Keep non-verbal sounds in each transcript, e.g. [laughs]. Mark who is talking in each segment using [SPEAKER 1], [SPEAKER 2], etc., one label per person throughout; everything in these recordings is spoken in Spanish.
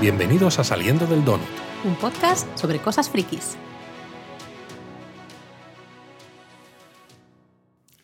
[SPEAKER 1] Bienvenidos a Saliendo del Donut.
[SPEAKER 2] Un podcast sobre cosas frikis.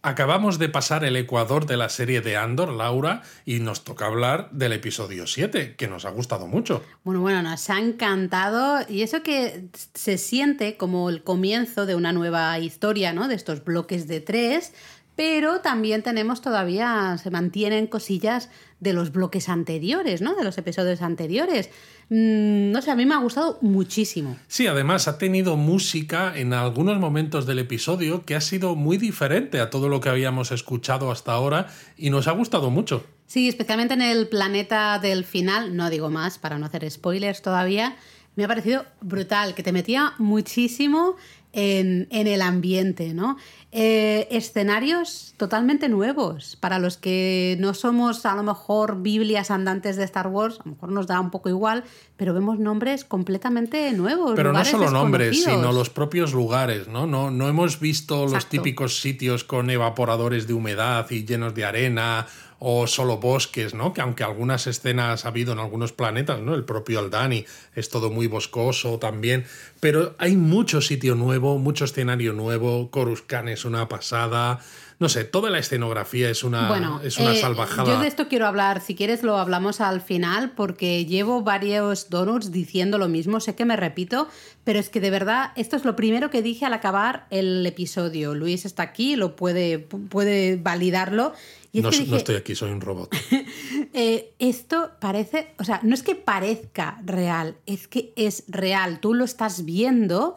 [SPEAKER 1] Acabamos de pasar el ecuador de la serie de Andor, Laura, y nos toca hablar del episodio 7, que nos ha gustado mucho.
[SPEAKER 2] Bueno, bueno, nos ha encantado y eso que se siente como el comienzo de una nueva historia, ¿no? De estos bloques de tres, pero también tenemos todavía, se mantienen cosillas de los bloques anteriores, ¿no? De los episodios anteriores. Mm, no sé, a mí me ha gustado muchísimo.
[SPEAKER 1] Sí, además ha tenido música en algunos momentos del episodio que ha sido muy diferente a todo lo que habíamos escuchado hasta ahora y nos ha gustado mucho.
[SPEAKER 2] Sí, especialmente en el planeta del final, no digo más para no hacer spoilers todavía, me ha parecido brutal, que te metía muchísimo en, en el ambiente, ¿no? Eh, escenarios totalmente nuevos. Para los que no somos a lo mejor Biblias andantes de Star Wars, a lo mejor nos da un poco igual, pero vemos nombres completamente nuevos.
[SPEAKER 1] Pero no solo nombres, sino los propios lugares, ¿no? No, no hemos visto los típicos sitios con evaporadores de humedad y llenos de arena o solo bosques, ¿no? Que aunque algunas escenas ha habido en algunos planetas, ¿no? El propio Aldani es todo muy boscoso también, pero hay mucho sitio nuevo, mucho escenario nuevo, Coruscant es una pasada, no sé, toda la escenografía es una,
[SPEAKER 2] Bueno,
[SPEAKER 1] es una
[SPEAKER 2] eh,
[SPEAKER 1] salvajada.
[SPEAKER 2] Yo de esto quiero hablar, si quieres lo hablamos al final, porque llevo varios donuts diciendo lo mismo, sé que me repito, pero es que de verdad esto es lo primero que dije al acabar el episodio. Luis está aquí, lo puede, puede validarlo. Y
[SPEAKER 1] no, estoy aquí, soy un robot. [laughs]
[SPEAKER 2] eh, esto parece, o sea, no es que parezca real, es que es real. Tú lo estás viendo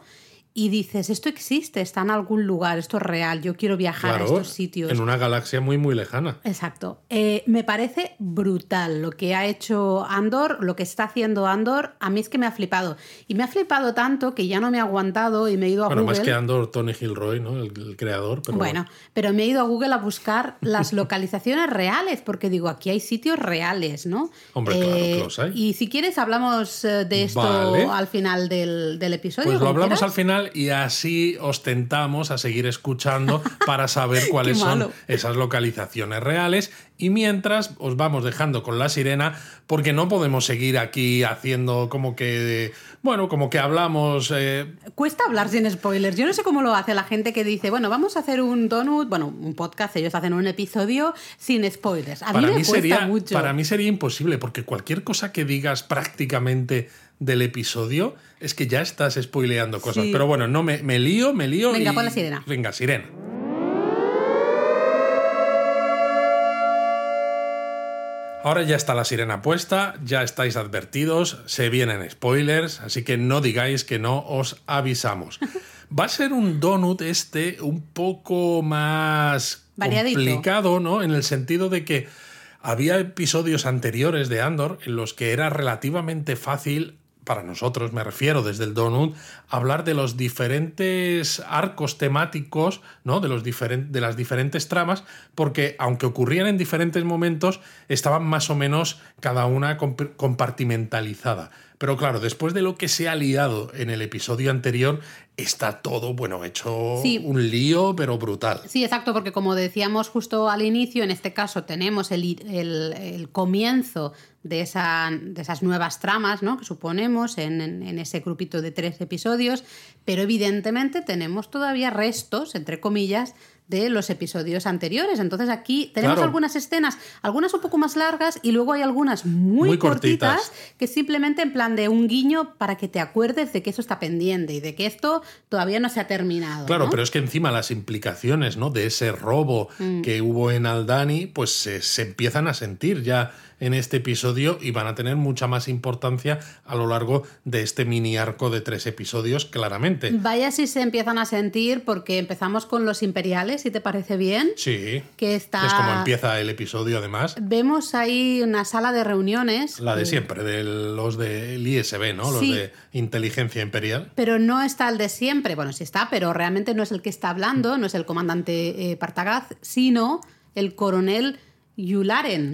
[SPEAKER 2] y dices, esto existe, está en algún lugar, esto es real, yo quiero viajar a
[SPEAKER 1] Claro,
[SPEAKER 2] estos sitios.
[SPEAKER 1] en una galaxia muy, muy lejana.
[SPEAKER 2] Exacto. Eh, me parece brutal lo que ha hecho Andor, lo que está haciendo Andor. A mí es que me ha flipado. Y me ha flipado tanto que ya no me he aguantado y me he ido a
[SPEAKER 1] Bueno,
[SPEAKER 2] Google.
[SPEAKER 1] más que Andor, Tony Gilroy, ¿no? El, el creador. Pero
[SPEAKER 2] Bueno, pero me he ido a Google a buscar las [laughs] localizaciones reales, porque digo, aquí hay sitios reales, ¿no? Eh,
[SPEAKER 1] Hombre, claro que los hay.
[SPEAKER 2] Y si quieres, hablamos eh, de esto
[SPEAKER 1] Vale.
[SPEAKER 2] al final del, del episodio.
[SPEAKER 1] Pues lo hablamos al
[SPEAKER 2] quieras.
[SPEAKER 1] Final y así ostentamos a seguir escuchando [laughs] para saber cuáles son esas localizaciones reales. Y mientras os vamos dejando con la sirena, porque no podemos seguir aquí haciendo como que, bueno, como que hablamos. eh,
[SPEAKER 2] Cuesta hablar sin spoilers. Yo no sé cómo lo hace la gente que dice, bueno, vamos a hacer un donut, bueno, un podcast, ellos hacen un episodio sin spoilers. A mí
[SPEAKER 1] para
[SPEAKER 2] me
[SPEAKER 1] mí
[SPEAKER 2] cuesta
[SPEAKER 1] sería
[SPEAKER 2] mucho.
[SPEAKER 1] para mí sería imposible porque cualquier cosa que digas prácticamente del episodio es que ya estás spoileando cosas
[SPEAKER 2] Sí.
[SPEAKER 1] pero bueno no me, me lío me lío
[SPEAKER 2] Venga,
[SPEAKER 1] y-
[SPEAKER 2] pon la sirena.
[SPEAKER 1] venga sirena Ahora ya está la sirena puesta, ya estáis advertidos, se vienen spoilers, así que no digáis que no os avisamos. [laughs] Va a ser un donut este un poco más
[SPEAKER 2] Variadito.
[SPEAKER 1] complicado, ¿no? En el sentido de que había episodios anteriores de Andor en los que era relativamente fácil para nosotros, me refiero desde el Donut, hablar de los diferentes arcos temáticos, ¿no? De, los diferen- de las diferentes tramas, porque aunque ocurrían en diferentes momentos, estaban más o menos cada una comp- compartimentalizada. Pero claro, después de lo que se ha liado en el episodio anterior, está todo, bueno, hecho
[SPEAKER 2] Sí.
[SPEAKER 1] un lío, pero brutal.
[SPEAKER 2] Sí, exacto, porque como decíamos justo al inicio, en este caso tenemos el, el- el comienzo de, esa- de esas nuevas tramas ¿no? que suponemos en, en- en ese grupito de tres episodios, pero evidentemente tenemos todavía restos, entre comillas, de los episodios anteriores. Entonces aquí tenemos
[SPEAKER 1] Claro.
[SPEAKER 2] algunas escenas, algunas un poco más largas y luego hay algunas muy,
[SPEAKER 1] Muy
[SPEAKER 2] cortitas,
[SPEAKER 1] cortitas.
[SPEAKER 2] que simplemente en plan de un guiño para que te acuerdes de que eso está pendiente y de que esto todavía no se ha terminado.
[SPEAKER 1] Claro,
[SPEAKER 2] ¿no?
[SPEAKER 1] pero es que encima las implicaciones ¿no? de ese robo
[SPEAKER 2] Mm.
[SPEAKER 1] que hubo en Aldani, pues se, se empiezan a sentir ya en este episodio y van a tener mucha más importancia a lo largo de este mini arco de tres episodios, claramente.
[SPEAKER 2] Vaya si se empiezan a sentir porque empezamos con los imperiales, si te parece bien,
[SPEAKER 1] Sí.
[SPEAKER 2] que está...
[SPEAKER 1] Es como empieza el episodio, además.
[SPEAKER 2] Vemos ahí una sala de reuniones.
[SPEAKER 1] La de siempre, de los del ISB, ¿no? Los
[SPEAKER 2] Sí.
[SPEAKER 1] de inteligencia imperial.
[SPEAKER 2] Pero no está el de siempre. Bueno, sí está, pero realmente no es el que está hablando, no es el comandante eh, Partagaz, sino el coronel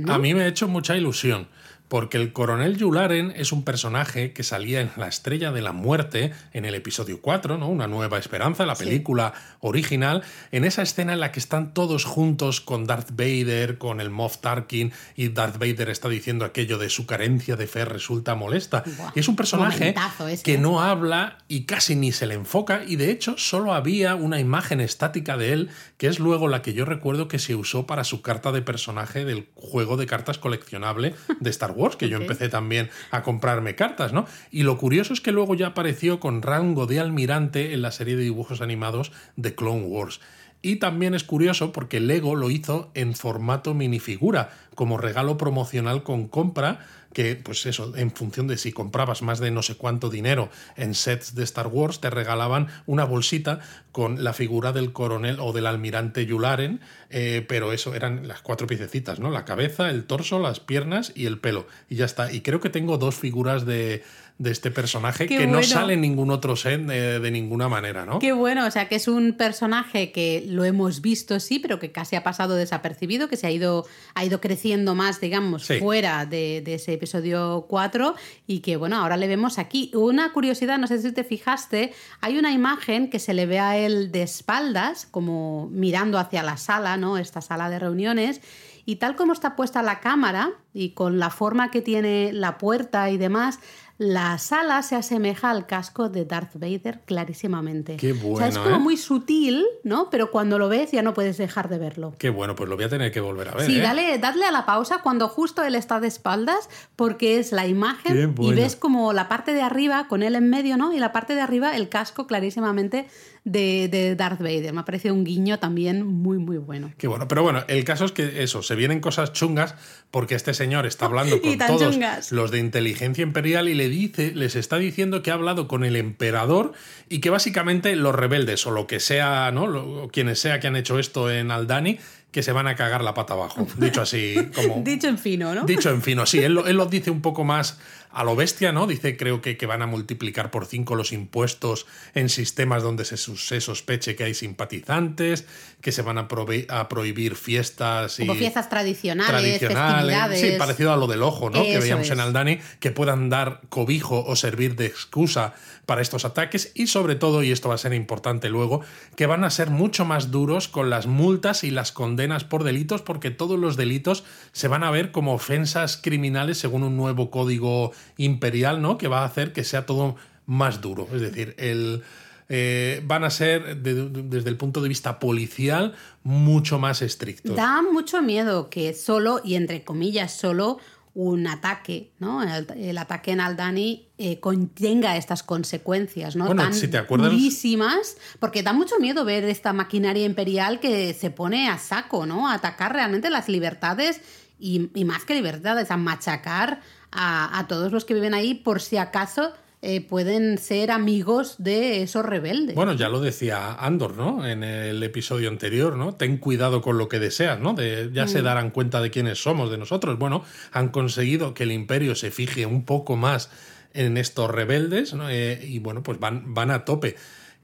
[SPEAKER 1] A mí me ha hecho mucha ilusión, porque el coronel Yularen es un personaje que salía en La Estrella de la Muerte en el episodio 4, ¿no? Una nueva esperanza, la película original, en esa escena en la que están todos juntos con Darth Vader, con el Moff Tarkin, y Darth Vader está diciendo aquello de su carencia de fe resulta molesta. y es un personaje que ¿eh? no habla y casi ni se le enfoca, y de hecho solo había una imagen estática de él, que es luego la que yo recuerdo que se usó para su carta de personaje del juego de cartas coleccionable de Star Wars, que yo empecé también a comprarme cartas, ¿no? Y lo curioso es que luego ya apareció con rango de almirante en la serie de dibujos animados de Clone Wars. Y también es curioso porque Lego lo hizo en formato minifigura, como regalo promocional con compra que, pues eso, en función de si comprabas más de no sé cuánto dinero en sets de Star Wars, te regalaban una bolsita con la figura del coronel o del almirante Yularen, eh, pero eso eran las cuatro piececitas, ¿no? La cabeza, el torso, las piernas y el pelo. Y ya está. Y creo que tengo dos figuras de de este personaje que no sale en ningún otro set de, ninguna manera, ¿no?
[SPEAKER 2] Qué bueno, o sea que es un personaje que lo hemos visto, sí, pero que casi ha pasado desapercibido, que se ha ido, ha ido creciendo más, digamos, fuera de, ese episodio 4 y que, bueno, ahora le vemos aquí. Una curiosidad, no sé si te fijaste, hay una imagen que se le ve a él de espaldas, como mirando hacia la sala, ¿no? Esta sala de reuniones. Y tal como está puesta la cámara y con la forma que tiene la puerta y demás, la sala se asemeja al casco de Darth Vader clarísimamente.
[SPEAKER 1] Qué bueno.
[SPEAKER 2] es como
[SPEAKER 1] ¿eh?
[SPEAKER 2] muy sutil, ¿no? Pero cuando lo ves ya no puedes dejar de verlo.
[SPEAKER 1] Qué bueno, pues lo voy a tener que volver a ver.
[SPEAKER 2] Sí,
[SPEAKER 1] ¿eh?
[SPEAKER 2] dale, dadle a la pausa cuando justo él está de espaldas, porque es la imagen y ves como la parte de arriba con él en medio, ¿no? Y la parte de arriba el casco clarísimamente de, Darth Vader. Me ha parecido un guiño también muy, muy bueno.
[SPEAKER 1] Qué bueno. Pero bueno, el caso es que eso, se vienen cosas chungas porque este señor está [laughs] hablando con todos los de inteligencia imperial y le dice, les está diciendo que ha hablado con el emperador y que básicamente los rebeldes o lo que sea, ¿no? quienes sea que han hecho esto en Aldani, que se van a cagar la pata abajo. Dicho así, como. [laughs]
[SPEAKER 2] dicho en fino, ¿no?
[SPEAKER 1] Dicho en fino, sí. Él, él lo dice un poco más a lo bestia, ¿no? Dice, creo que, que van a multiplicar por cinco los impuestos en sistemas donde se, se sospeche que hay simpatizantes, que se van a, a prohibir fiestas y...
[SPEAKER 2] Como fiestas tradicionales, tradicionales
[SPEAKER 1] Sí, parecido a lo del ojo, ¿no? que veíamos en Aldani, que puedan dar cobijo o servir de excusa para estos ataques y sobre todo, y esto va a ser importante luego, que van a ser mucho más duros con las multas y las condenas por delitos porque todos los delitos se van a ver como ofensas criminales según un nuevo código imperial, ¿no? Que va a hacer que sea todo más duro. Es decir, el, eh, van a ser, desde el punto de vista policial, mucho más estrictos.
[SPEAKER 2] Da mucho miedo que solo, y entre comillas, solo un ataque, ¿no? El, ataque en Aldani eh, contenga estas consecuencias, ¿no?
[SPEAKER 1] Tan si te acuerdas...
[SPEAKER 2] durísimas, porque da mucho miedo ver esta maquinaria imperial que se pone a saco, ¿no? A atacar realmente las libertades y, y más que libertades, a machacar a, todos los que viven ahí por si acaso eh, pueden ser amigos de esos rebeldes.
[SPEAKER 1] Bueno, ya lo decía Andor, ¿no? En el episodio anterior, ¿no? Ten cuidado con lo que deseas, ¿no? De, ya se mm. darán cuenta de quiénes somos, de nosotros. Bueno, han conseguido que el imperio se fije un poco más en estos rebeldes ¿no? Eh, y bueno, pues van, van a tope.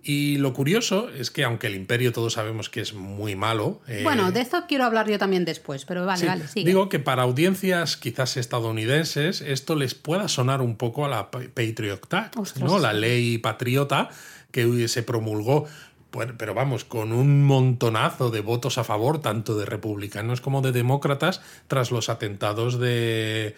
[SPEAKER 1] Y lo curioso es que aunque el imperio todos sabemos que es muy malo...
[SPEAKER 2] Eh, bueno, de esto quiero hablar yo también después, pero vale, vale, sigue.
[SPEAKER 1] Digo que para audiencias quizás estadounidenses esto les pueda sonar un poco a la Patriot Act, ¿no? La ley patriota que se promulgó pero vamos, con un montonazo de votos a favor, tanto de republicanos como de demócratas, tras los atentados de,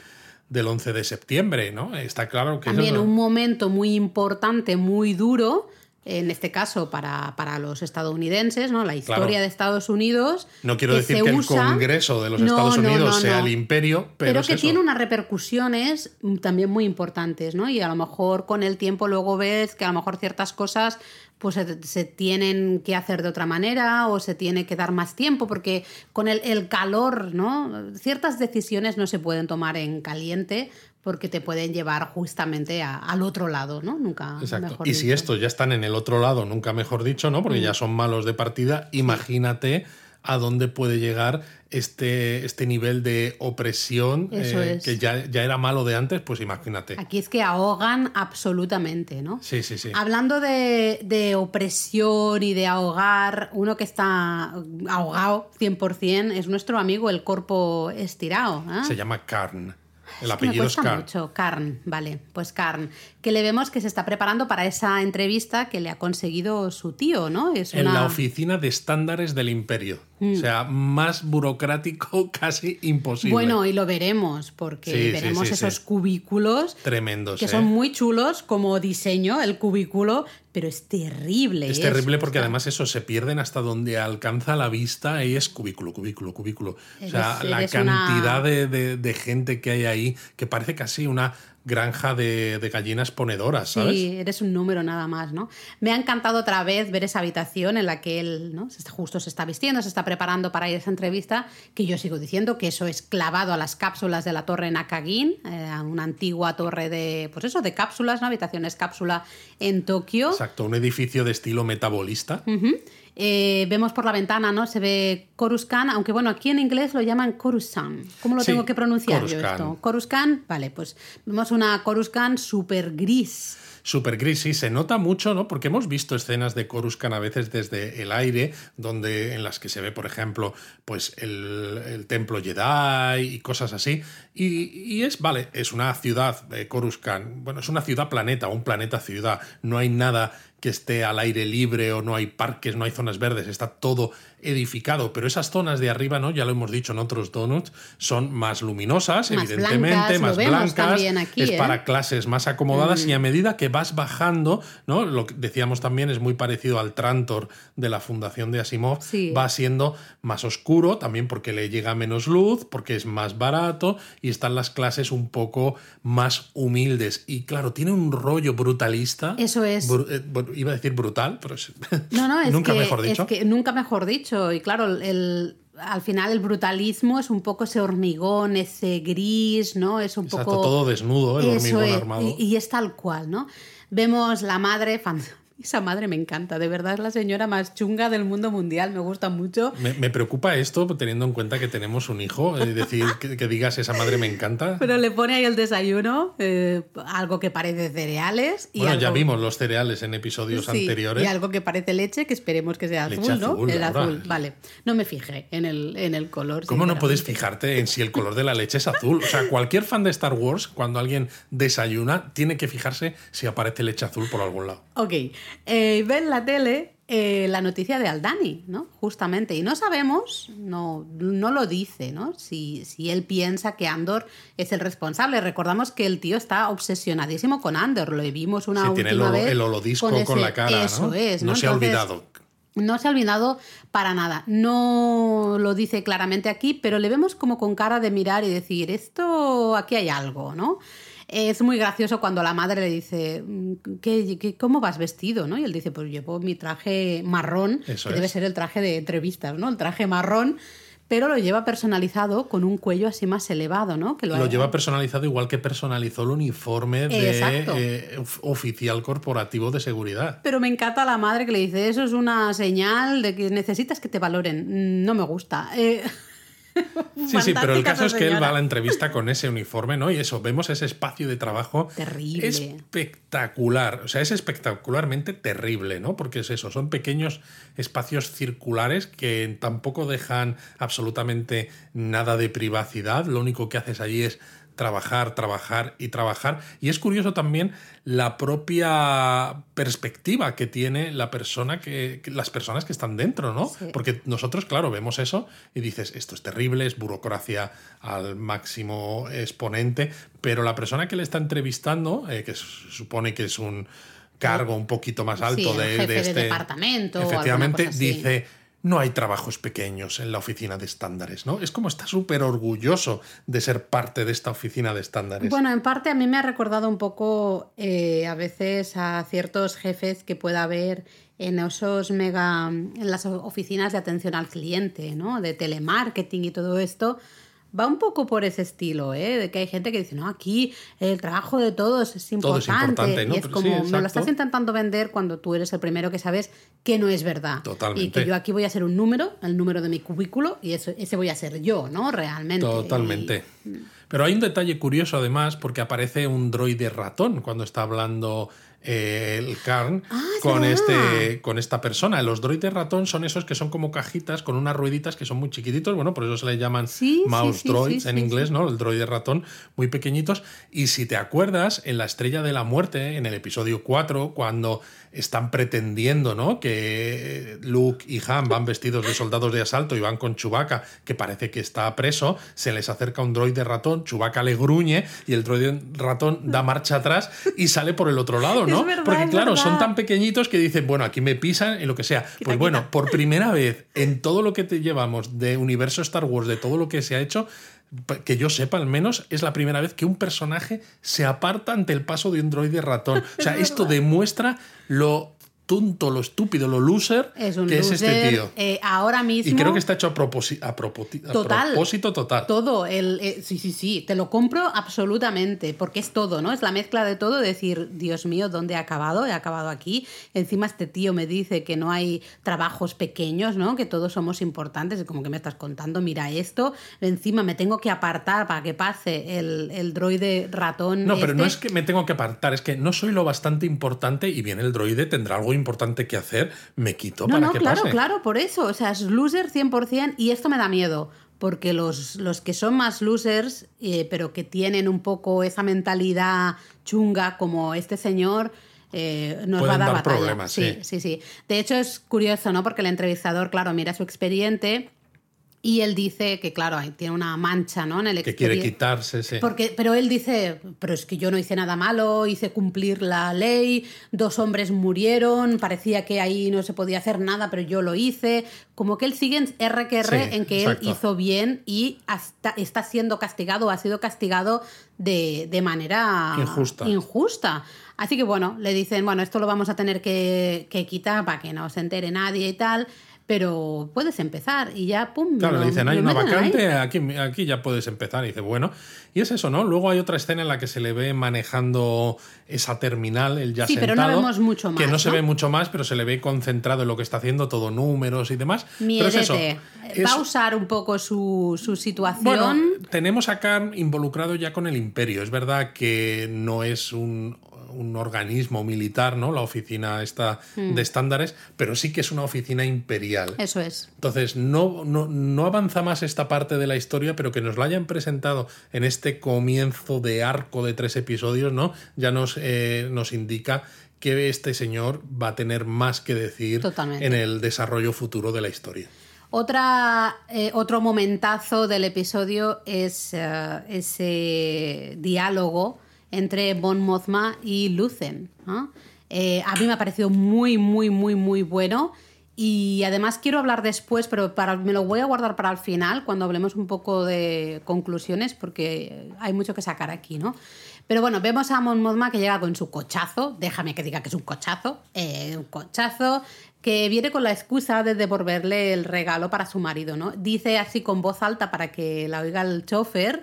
[SPEAKER 1] del 11 de septiembre, ¿no? Está claro que...
[SPEAKER 2] También un momento muy importante, muy duro, en este caso para, para los estadounidenses, ¿no? La historia de Estados Unidos.
[SPEAKER 1] No quiero decir que el Congreso de los Estados Unidos sea el imperio, pero,
[SPEAKER 2] que tiene unas repercusiones también muy importantes, ¿no? Y a lo mejor con el tiempo luego ves que a lo mejor ciertas cosas pues se, tienen que hacer de otra manera o se tiene que dar más tiempo, porque con el, el calor, ¿no? Ciertas decisiones no se pueden tomar en caliente porque te pueden llevar justamente al otro lado, ¿no? Nunca.
[SPEAKER 1] Exacto. y si estos ya están en el otro lado, nunca mejor dicho, ¿no? Porque mm. ya son malos de partida, imagínate a dónde puede llegar este, este nivel de opresión eh, que ya, ya, era malo de antes, pues imagínate.
[SPEAKER 2] Aquí es que ahogan absolutamente, ¿no?
[SPEAKER 1] Sí, sí, sí.
[SPEAKER 2] Hablando de, opresión y de ahogar, uno que está ahogado 100% es nuestro amigo el cuerpo estirado. ¿eh?
[SPEAKER 1] Se llama Karn. El apellido
[SPEAKER 2] es Karn. mucho. Karn, vale, pues Karn. Que le vemos que se está preparando para esa entrevista que le ha conseguido su tío, ¿no?
[SPEAKER 1] Es En la oficina de estándares del imperio. O mm. sea, más burocrático [laughs] casi imposible.
[SPEAKER 2] Bueno, y lo veremos, porque veremos esos cubículos.
[SPEAKER 1] Tremendos.
[SPEAKER 2] Que son ¿eh? muy chulos como diseño, el cubículo, pero es terrible.
[SPEAKER 1] Es terrible porque además eso se pierden hasta donde alcanza la vista y es cubículo, cubículo, cubículo. o sea, la cantidad de, gente que hay ahí que parece casi una granja de, gallinas ponedoras, ¿sabes?
[SPEAKER 2] Sí, eres un número nada más, ¿no? Me ha encantado otra vez ver esa habitación en la que él, ¿no? Justo se está vistiendo, se está preparando para ir a esa entrevista, que yo sigo diciendo que eso es clavado a las cápsulas de la torre Nakagin, eh, una antigua torre de, pues eso, de cápsulas, ¿no? Habitaciones cápsula en Tokio.
[SPEAKER 1] Exacto, un edificio de estilo metabolista.
[SPEAKER 2] Eh, vemos por la ventana, ¿no? Se ve Coruscant, aunque bueno, aquí en inglés lo llaman Coruscant. ¿Cómo lo tengo que pronunciar yo esto? Coruscant, vale, pues vemos una Coruscant súper gris.
[SPEAKER 1] Súper gris, sí, se nota mucho, ¿no? Porque hemos visto escenas de Coruscant a veces desde el aire, donde en las que se ve, por ejemplo, pues el, templo Jedi y cosas así. Y, es, vale, es una ciudad, de Coruscant, bueno, es una ciudad planeta, un planeta ciudad. No hay nada que esté al aire libre o no hay parques, no hay zonas verdes, está todo edificado, pero esas zonas de arriba, ¿no? Ya lo hemos dicho en otros donuts, son más luminosas, evidentemente, más blancas, es ¿eh? para clases más acomodadas y a mm. medida que vas bajando, ¿no? Lo que decíamos también es muy parecido al Trantor de la Fundación de Asimov, va siendo más oscuro, también porque le llega menos luz, porque es más barato y están las clases un poco más humildes y claro, tiene un rollo brutalista.
[SPEAKER 2] Eso es.
[SPEAKER 1] Eh, iba a decir brutal, pero es, no, no, [laughs] es nunca mejor dicho.
[SPEAKER 2] que nunca mejor dicho. Y claro, el, al final el brutalismo es un poco ese hormigón, ese gris, ¿no? Es un
[SPEAKER 1] Exacto, todo desnudo, el hormigón armado.
[SPEAKER 2] Y, y, es tal cual, ¿no? Vemos la madre, esa madre me encanta, de verdad es la señora más chunga del mundo mundial, me gusta mucho.
[SPEAKER 1] Me, preocupa esto teniendo en cuenta que tenemos un hijo, es decir, que, digas esa madre me encanta. [laughs]
[SPEAKER 2] Pero le pone ahí el desayuno, eh, algo que parece cereales.
[SPEAKER 1] Y bueno, ya vimos los cereales en episodios anteriores.
[SPEAKER 2] Y algo que parece leche, que esperemos que sea azul, ¿no? el azul, vale. No me fijé en el, en el color.
[SPEAKER 1] ¿Cómo no puedes fijarte en si el color de la leche es azul? O sea, cualquier fan de Star Wars, cuando alguien desayuna, tiene que fijarse si aparece leche azul por algún lado.
[SPEAKER 2] Ok eh, ve en la tele eh, la noticia de Aldani, ¿no? Justamente. Y no sabemos, no, no lo dice, ¿no? Si, si, él piensa que Andor es el responsable. Recordamos que el tío está obsesionadísimo con Andor. Lo vimos una última
[SPEAKER 1] tiene el,
[SPEAKER 2] vez.
[SPEAKER 1] El holodisco con, la cara,
[SPEAKER 2] Eso es,
[SPEAKER 1] ¿no? se ha olvidado.
[SPEAKER 2] No se ha olvidado para nada. No lo dice claramente aquí, pero le vemos como con cara de mirar y decir, esto, aquí hay algo, ¿no? Es muy gracioso cuando la madre le dice, mm, ¿Qué, cómo vas vestido? ¿no? Y él dice, pues llevo mi traje marrón, que debe ser el traje de entrevistas, ¿no? El traje marrón pero lo lleva personalizado con un cuello así más elevado, ¿no?
[SPEAKER 1] Que lo, lleva personalizado igual que personalizó el uniforme de eh, oficial corporativo de seguridad.
[SPEAKER 2] Pero me encanta la madre que le dice, eso es una señal de que necesitas que te valoren. No me gusta. Eh, [laughs] [laughs]
[SPEAKER 1] Sí, sí, pero el caso es que él va a la entrevista con ese uniforme, ¿no? Y eso, vemos ese espacio de trabajo [laughs]
[SPEAKER 2] terrible.
[SPEAKER 1] espectacular. O sea, es espectacularmente terrible, ¿no? Porque es eso, son pequeños espacios circulares que tampoco dejan absolutamente nada de privacidad. Lo único que haces allí es trabajar, trabajar y trabajar. Y es curioso también la propia perspectiva que tiene la persona que, las personas que están dentro, ¿no? Porque nosotros, claro, vemos eso y dices, esto es terrible, es burocracia al máximo exponente, pero la persona que le está entrevistando, eh, que supone que es un cargo un poquito más alto de, este
[SPEAKER 2] departamento,
[SPEAKER 1] efectivamente, dice no hay trabajos pequeños en la oficina de estándares, ¿no? Es como está súper orgulloso de ser parte de esta oficina de estándares.
[SPEAKER 2] Bueno, en parte a mí me ha recordado un poco eh, a veces a ciertos jefes que pueda haber en esos mega, en las oficinas de atención al cliente, ¿no? De telemarketing y todo esto va un poco por ese estilo, ¿eh? De que hay gente que dice, no, aquí el trabajo de todos es importante. ¿no? Y es como, me lo estás intentando vender cuando tú eres el primero que sabes que no es verdad.
[SPEAKER 1] Totalmente.
[SPEAKER 2] Y que yo aquí voy a ser un número, el número de mi cubículo, y eso, ese voy a ser yo, ¿no? Realmente.
[SPEAKER 1] Totalmente. Pero hay un detalle curioso además, porque aparece un droide ratón cuando está hablando eh, el Karn
[SPEAKER 2] Ah,
[SPEAKER 1] con, este, con esta persona. Los droides ratón son esos que son como cajitas con unas rueditas que son muy chiquititos, bueno, por eso se le llaman
[SPEAKER 2] Sí,
[SPEAKER 1] mouse
[SPEAKER 2] sí,
[SPEAKER 1] droids
[SPEAKER 2] sí,
[SPEAKER 1] en inglés. ¿no? El droide ratón, muy pequeñitos. Y si te acuerdas, en la Estrella de la Muerte, en el episodio 4, cuando están pretendiendo, ¿no? Que Luke y Han van vestidos de soldados de asalto y van con Chewbacca, que parece que está preso, se les acerca un droide ratón, Chewbacca le gruñe y el droide ratón da marcha atrás y sale por el otro lado, ¿no?
[SPEAKER 2] Es verdad,
[SPEAKER 1] Porque
[SPEAKER 2] es
[SPEAKER 1] claro, son tan pequeñitos que dicen, bueno, aquí me pisan y lo que sea. pues bueno,
[SPEAKER 2] quita.
[SPEAKER 1] por [laughs] primera vez en todo lo que te llevamos de universo Star Wars, de todo lo que se ha hecho, que yo sepa al menos, es la primera vez que un personaje se aparta ante el paso de un droide ratón. O sea, esto demuestra lo tonto, lo estúpido, lo loser
[SPEAKER 2] Es un
[SPEAKER 1] que es este tío.
[SPEAKER 2] eh, ahora mismo.
[SPEAKER 1] Y creo que está hecho a, proposi- a, propoti- a
[SPEAKER 2] Total.
[SPEAKER 1] propósito total.
[SPEAKER 2] Todo, el, eh, sí, sí, sí, te lo compro absolutamente, porque es todo, ¿no? Es la mezcla de todo, decir, Dios mío, ¿dónde he acabado? He acabado aquí. Encima este tío me dice que no hay trabajos pequeños, ¿no? Que todos somos importantes, es como que me estás contando, mira esto. Encima me tengo que apartar para que pase el, el droide ratón.
[SPEAKER 1] No, pero no es
[SPEAKER 2] este.
[SPEAKER 1] que me tengo que apartar, es que no soy lo bastante importante y viene el droide, tendrá algo importante que hacer, me quito
[SPEAKER 2] No,
[SPEAKER 1] para
[SPEAKER 2] no,
[SPEAKER 1] que
[SPEAKER 2] claro,
[SPEAKER 1] pase.
[SPEAKER 2] claro, por eso. O sea, es loser 100% y esto me da miedo. Porque los, los que son más losers, eh, pero que tienen un poco esa mentalidad chunga como este señor, eh, nos
[SPEAKER 1] Pueden
[SPEAKER 2] va a dar,
[SPEAKER 1] dar
[SPEAKER 2] batalla.
[SPEAKER 1] problemas,
[SPEAKER 2] sí, sí, sí. De hecho, es curioso, ¿no? Porque el entrevistador, claro, mira su expediente y él dice que, claro, tiene una mancha, ¿no? En el
[SPEAKER 1] Que quiere quitarse, sí.
[SPEAKER 2] Porque, pero él dice, pero es que yo no hice nada malo, hice cumplir la ley, dos hombres murieron, parecía que ahí no se podía hacer nada, pero yo lo hice. Como que él sigue en R que R
[SPEAKER 1] Sí,
[SPEAKER 2] en que
[SPEAKER 1] exacto.
[SPEAKER 2] él hizo bien y hasta está siendo castigado, ha sido castigado de, de manera
[SPEAKER 1] Injusta.
[SPEAKER 2] injusta. Así que bueno, le dicen, bueno, esto lo vamos a tener que, que quitar para que no se entere nadie y tal. Pero puedes empezar y ya, pum.
[SPEAKER 1] Claro,
[SPEAKER 2] lo-
[SPEAKER 1] le dicen, hay una
[SPEAKER 2] meten ahí".
[SPEAKER 1] vacante, aquí, aquí ya puedes empezar. Y dice, bueno, y es eso, ¿no? Luego hay otra escena en la que se le ve manejando esa terminal, él ya
[SPEAKER 2] Sí, pero no
[SPEAKER 1] sentado,
[SPEAKER 2] vemos mucho
[SPEAKER 1] Que
[SPEAKER 2] más,
[SPEAKER 1] no se ve mucho más, pero se le ve concentrado en lo que está haciendo, todo números y demás. Pero es eso.
[SPEAKER 2] Miedete.
[SPEAKER 1] es-
[SPEAKER 2] Va a usar un poco su, su situación.
[SPEAKER 1] bueno, tenemos a Khan involucrado ya con el imperio. Es verdad que no es un, un organismo militar, ¿no? La oficina esta
[SPEAKER 2] Hmm.
[SPEAKER 1] de estándares, pero sí que es una oficina imperial.
[SPEAKER 2] Eso es.
[SPEAKER 1] Entonces, no, no, no avanza más esta parte de la historia, pero que nos la hayan presentado en este comienzo de arco de tres episodios, ¿no? Ya nos, eh, nos indica que este señor va a tener más que decir
[SPEAKER 2] Totalmente.
[SPEAKER 1] en el desarrollo futuro de la historia.
[SPEAKER 2] Otra, eh, otro momentazo del episodio es eh, ese diálogo entre Bon Mothma y Lucen. Eh, a mí me ha parecido muy, muy, muy, muy bueno. Y además quiero hablar después, pero para, me lo voy a guardar para el final, cuando hablemos un poco de conclusiones, porque hay mucho que sacar aquí, ¿no? Pero bueno, vemos a Mon Mothma que llega con su cochazo, déjame que diga que es un cochazo, eh, un cochazo, que viene con la excusa de devolverle el regalo para su marido, ¿no? Dice así con voz alta para que la oiga el chofer.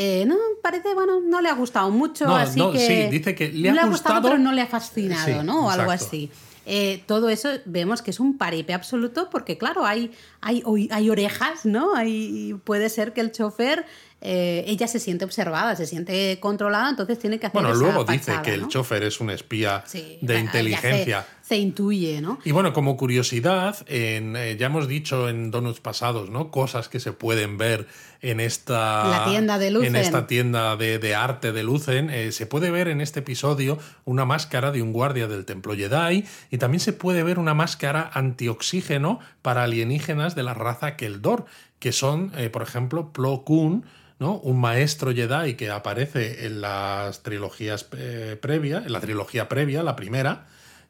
[SPEAKER 2] Eh, no, parece, bueno, no le ha gustado mucho,
[SPEAKER 1] No,
[SPEAKER 2] así
[SPEAKER 1] no,
[SPEAKER 2] que...
[SPEAKER 1] sí, dice que le ha gustado,
[SPEAKER 2] pero no le ha fascinado,
[SPEAKER 1] Sí,
[SPEAKER 2] ¿no? O algo así. Eh, todo eso vemos que es un paripe absoluto porque, claro, hay, hay, hay orejas, ¿no? Hay, puede ser que el chofer, eh, ella se siente observada, se siente controlada, entonces tiene que hacer
[SPEAKER 1] Bueno,
[SPEAKER 2] esa
[SPEAKER 1] luego dice que el chofer es un espía
[SPEAKER 2] Sí,
[SPEAKER 1] de inteligencia.
[SPEAKER 2] Se, se intuye, ¿no?
[SPEAKER 1] Y bueno, como curiosidad, en, eh, ya hemos dicho en donuts pasados, ¿no? Cosas que se pueden ver en esta
[SPEAKER 2] La tienda de Lucen.
[SPEAKER 1] En esta tienda de, de arte de Lucen. Eh, se puede ver en este episodio una máscara de un guardia del templo Jedi y también se puede ver una máscara antioxígeno para alienígenas de la raza Keldor, que son, por ejemplo, Plo Koon, ¿no? Un maestro Jedi que aparece en las trilogías eh, previas, en la trilogía previa, la primera,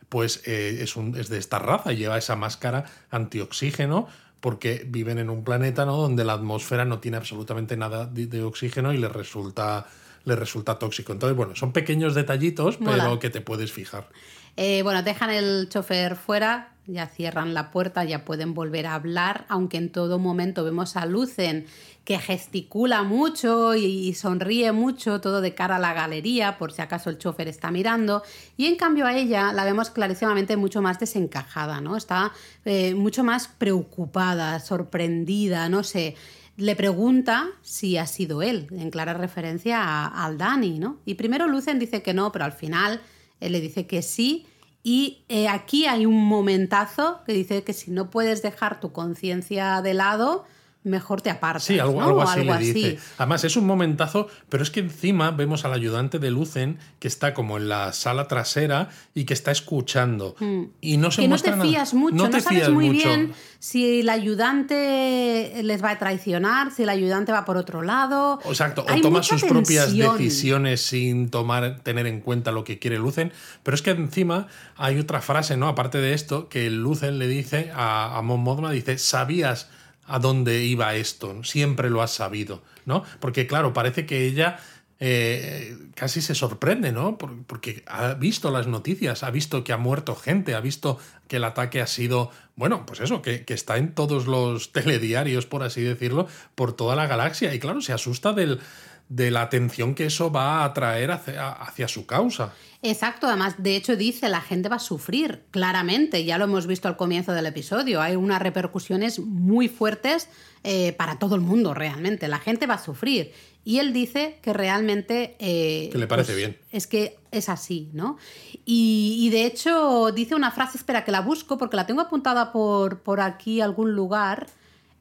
[SPEAKER 1] pues eh, es, un, es de esta raza, lleva esa máscara antioxígeno porque viven en un planeta ¿no? donde la atmósfera no tiene absolutamente nada de, de oxígeno y les resulta, les resulta tóxico. Entonces, bueno, son pequeños detallitos,
[SPEAKER 2] Mola.
[SPEAKER 1] pero que te puedes fijar.
[SPEAKER 2] Eh, bueno, dejan el chofer fuera, ya cierran la puerta, ya pueden volver a hablar, aunque en todo momento vemos a Lucen que gesticula mucho y sonríe mucho, todo de cara a la galería, por si acaso el chofer está mirando. Y en cambio a ella la vemos clarísimamente mucho más desencajada, ¿no? Está eh, mucho más preocupada, sorprendida, no sé. Le pregunta si ha sido él, en clara referencia a- al Dani, ¿no? Y primero Lucen dice que no, pero al final él le dice que sí. Y eh, aquí hay un momentazo que dice que si no puedes dejar tu conciencia de lado, mejor te apartas.
[SPEAKER 1] Sí, algo,
[SPEAKER 2] ¿no?
[SPEAKER 1] algo así
[SPEAKER 2] algo
[SPEAKER 1] le dice.
[SPEAKER 2] así.
[SPEAKER 1] Además, es un momentazo, pero es que encima vemos al ayudante de Lucen que está como en la sala trasera y que está escuchando. Y no se
[SPEAKER 2] Mm. que no
[SPEAKER 1] muestra
[SPEAKER 2] te
[SPEAKER 1] nada.
[SPEAKER 2] fías mucho, no,
[SPEAKER 1] te
[SPEAKER 2] sabes
[SPEAKER 1] fías
[SPEAKER 2] muy
[SPEAKER 1] mucho.
[SPEAKER 2] bien si el ayudante les va a traicionar, si el ayudante va por otro lado.
[SPEAKER 1] Exacto, o toma sus propias decisiones sin tomar, tener en cuenta lo que quiere Lucen. Pero es que encima hay otra frase, ¿no? Aparte de esto, que Lucen le dice a, a Mon Mothma, dice, sabías a dónde iba esto, siempre lo has sabido, ¿no? Porque claro, parece que ella eh, casi se sorprende, ¿no? Por- Porque ha visto las noticias, ha visto que ha muerto gente, ha visto que el ataque ha sido, bueno, pues eso, que, que está en todos los [laughs] telediarios, por así decirlo, por toda la galaxia. Y claro, se asusta del, de la atención que eso va a atraer hacia, hacia su causa.
[SPEAKER 2] Exacto, además, de hecho dice, la gente va a sufrir, claramente, ya lo hemos visto al comienzo del episodio, hay unas repercusiones muy fuertes eh, para todo el mundo, realmente, la gente va a sufrir. Y él dice que realmente... eh,
[SPEAKER 1] Que le parece bien.
[SPEAKER 2] Es que es así, ¿no? Y, y de hecho dice una frase, espera que la busco porque la tengo apuntada por, por aquí, algún lugar.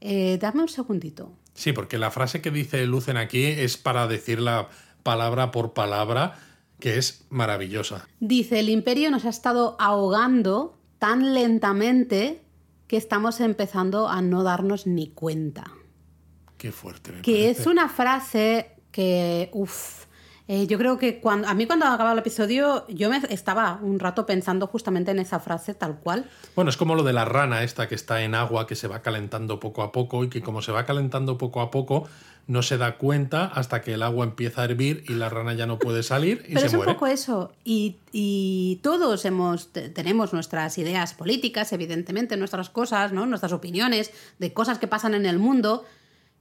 [SPEAKER 2] Eh, dame un segundito.
[SPEAKER 1] Sí, porque la frase que dice Lucen aquí es para decirla palabra por palabra, que es maravillosa.
[SPEAKER 2] Dice, el imperio nos ha estado ahogando tan lentamente que estamos empezando a no darnos ni cuenta.
[SPEAKER 1] Qué fuerte. Me
[SPEAKER 2] Que
[SPEAKER 1] parece.
[SPEAKER 2] es una frase que, uff, yo creo que cuando, a mí cuando acababa el episodio yo me estaba un rato pensando justamente en esa frase tal cual.
[SPEAKER 1] Bueno, es como lo de la rana esta que está en agua, que se va calentando poco a poco y que como se va calentando poco a poco, no se da cuenta hasta que el agua empieza a hervir y la rana ya no puede salir y
[SPEAKER 2] Pero
[SPEAKER 1] se
[SPEAKER 2] es un poco eso. Y, y todos hemos, te- tenemos nuestras ideas políticas, evidentemente, nuestras cosas, ¿no? nuestras opiniones de cosas que pasan en el mundo.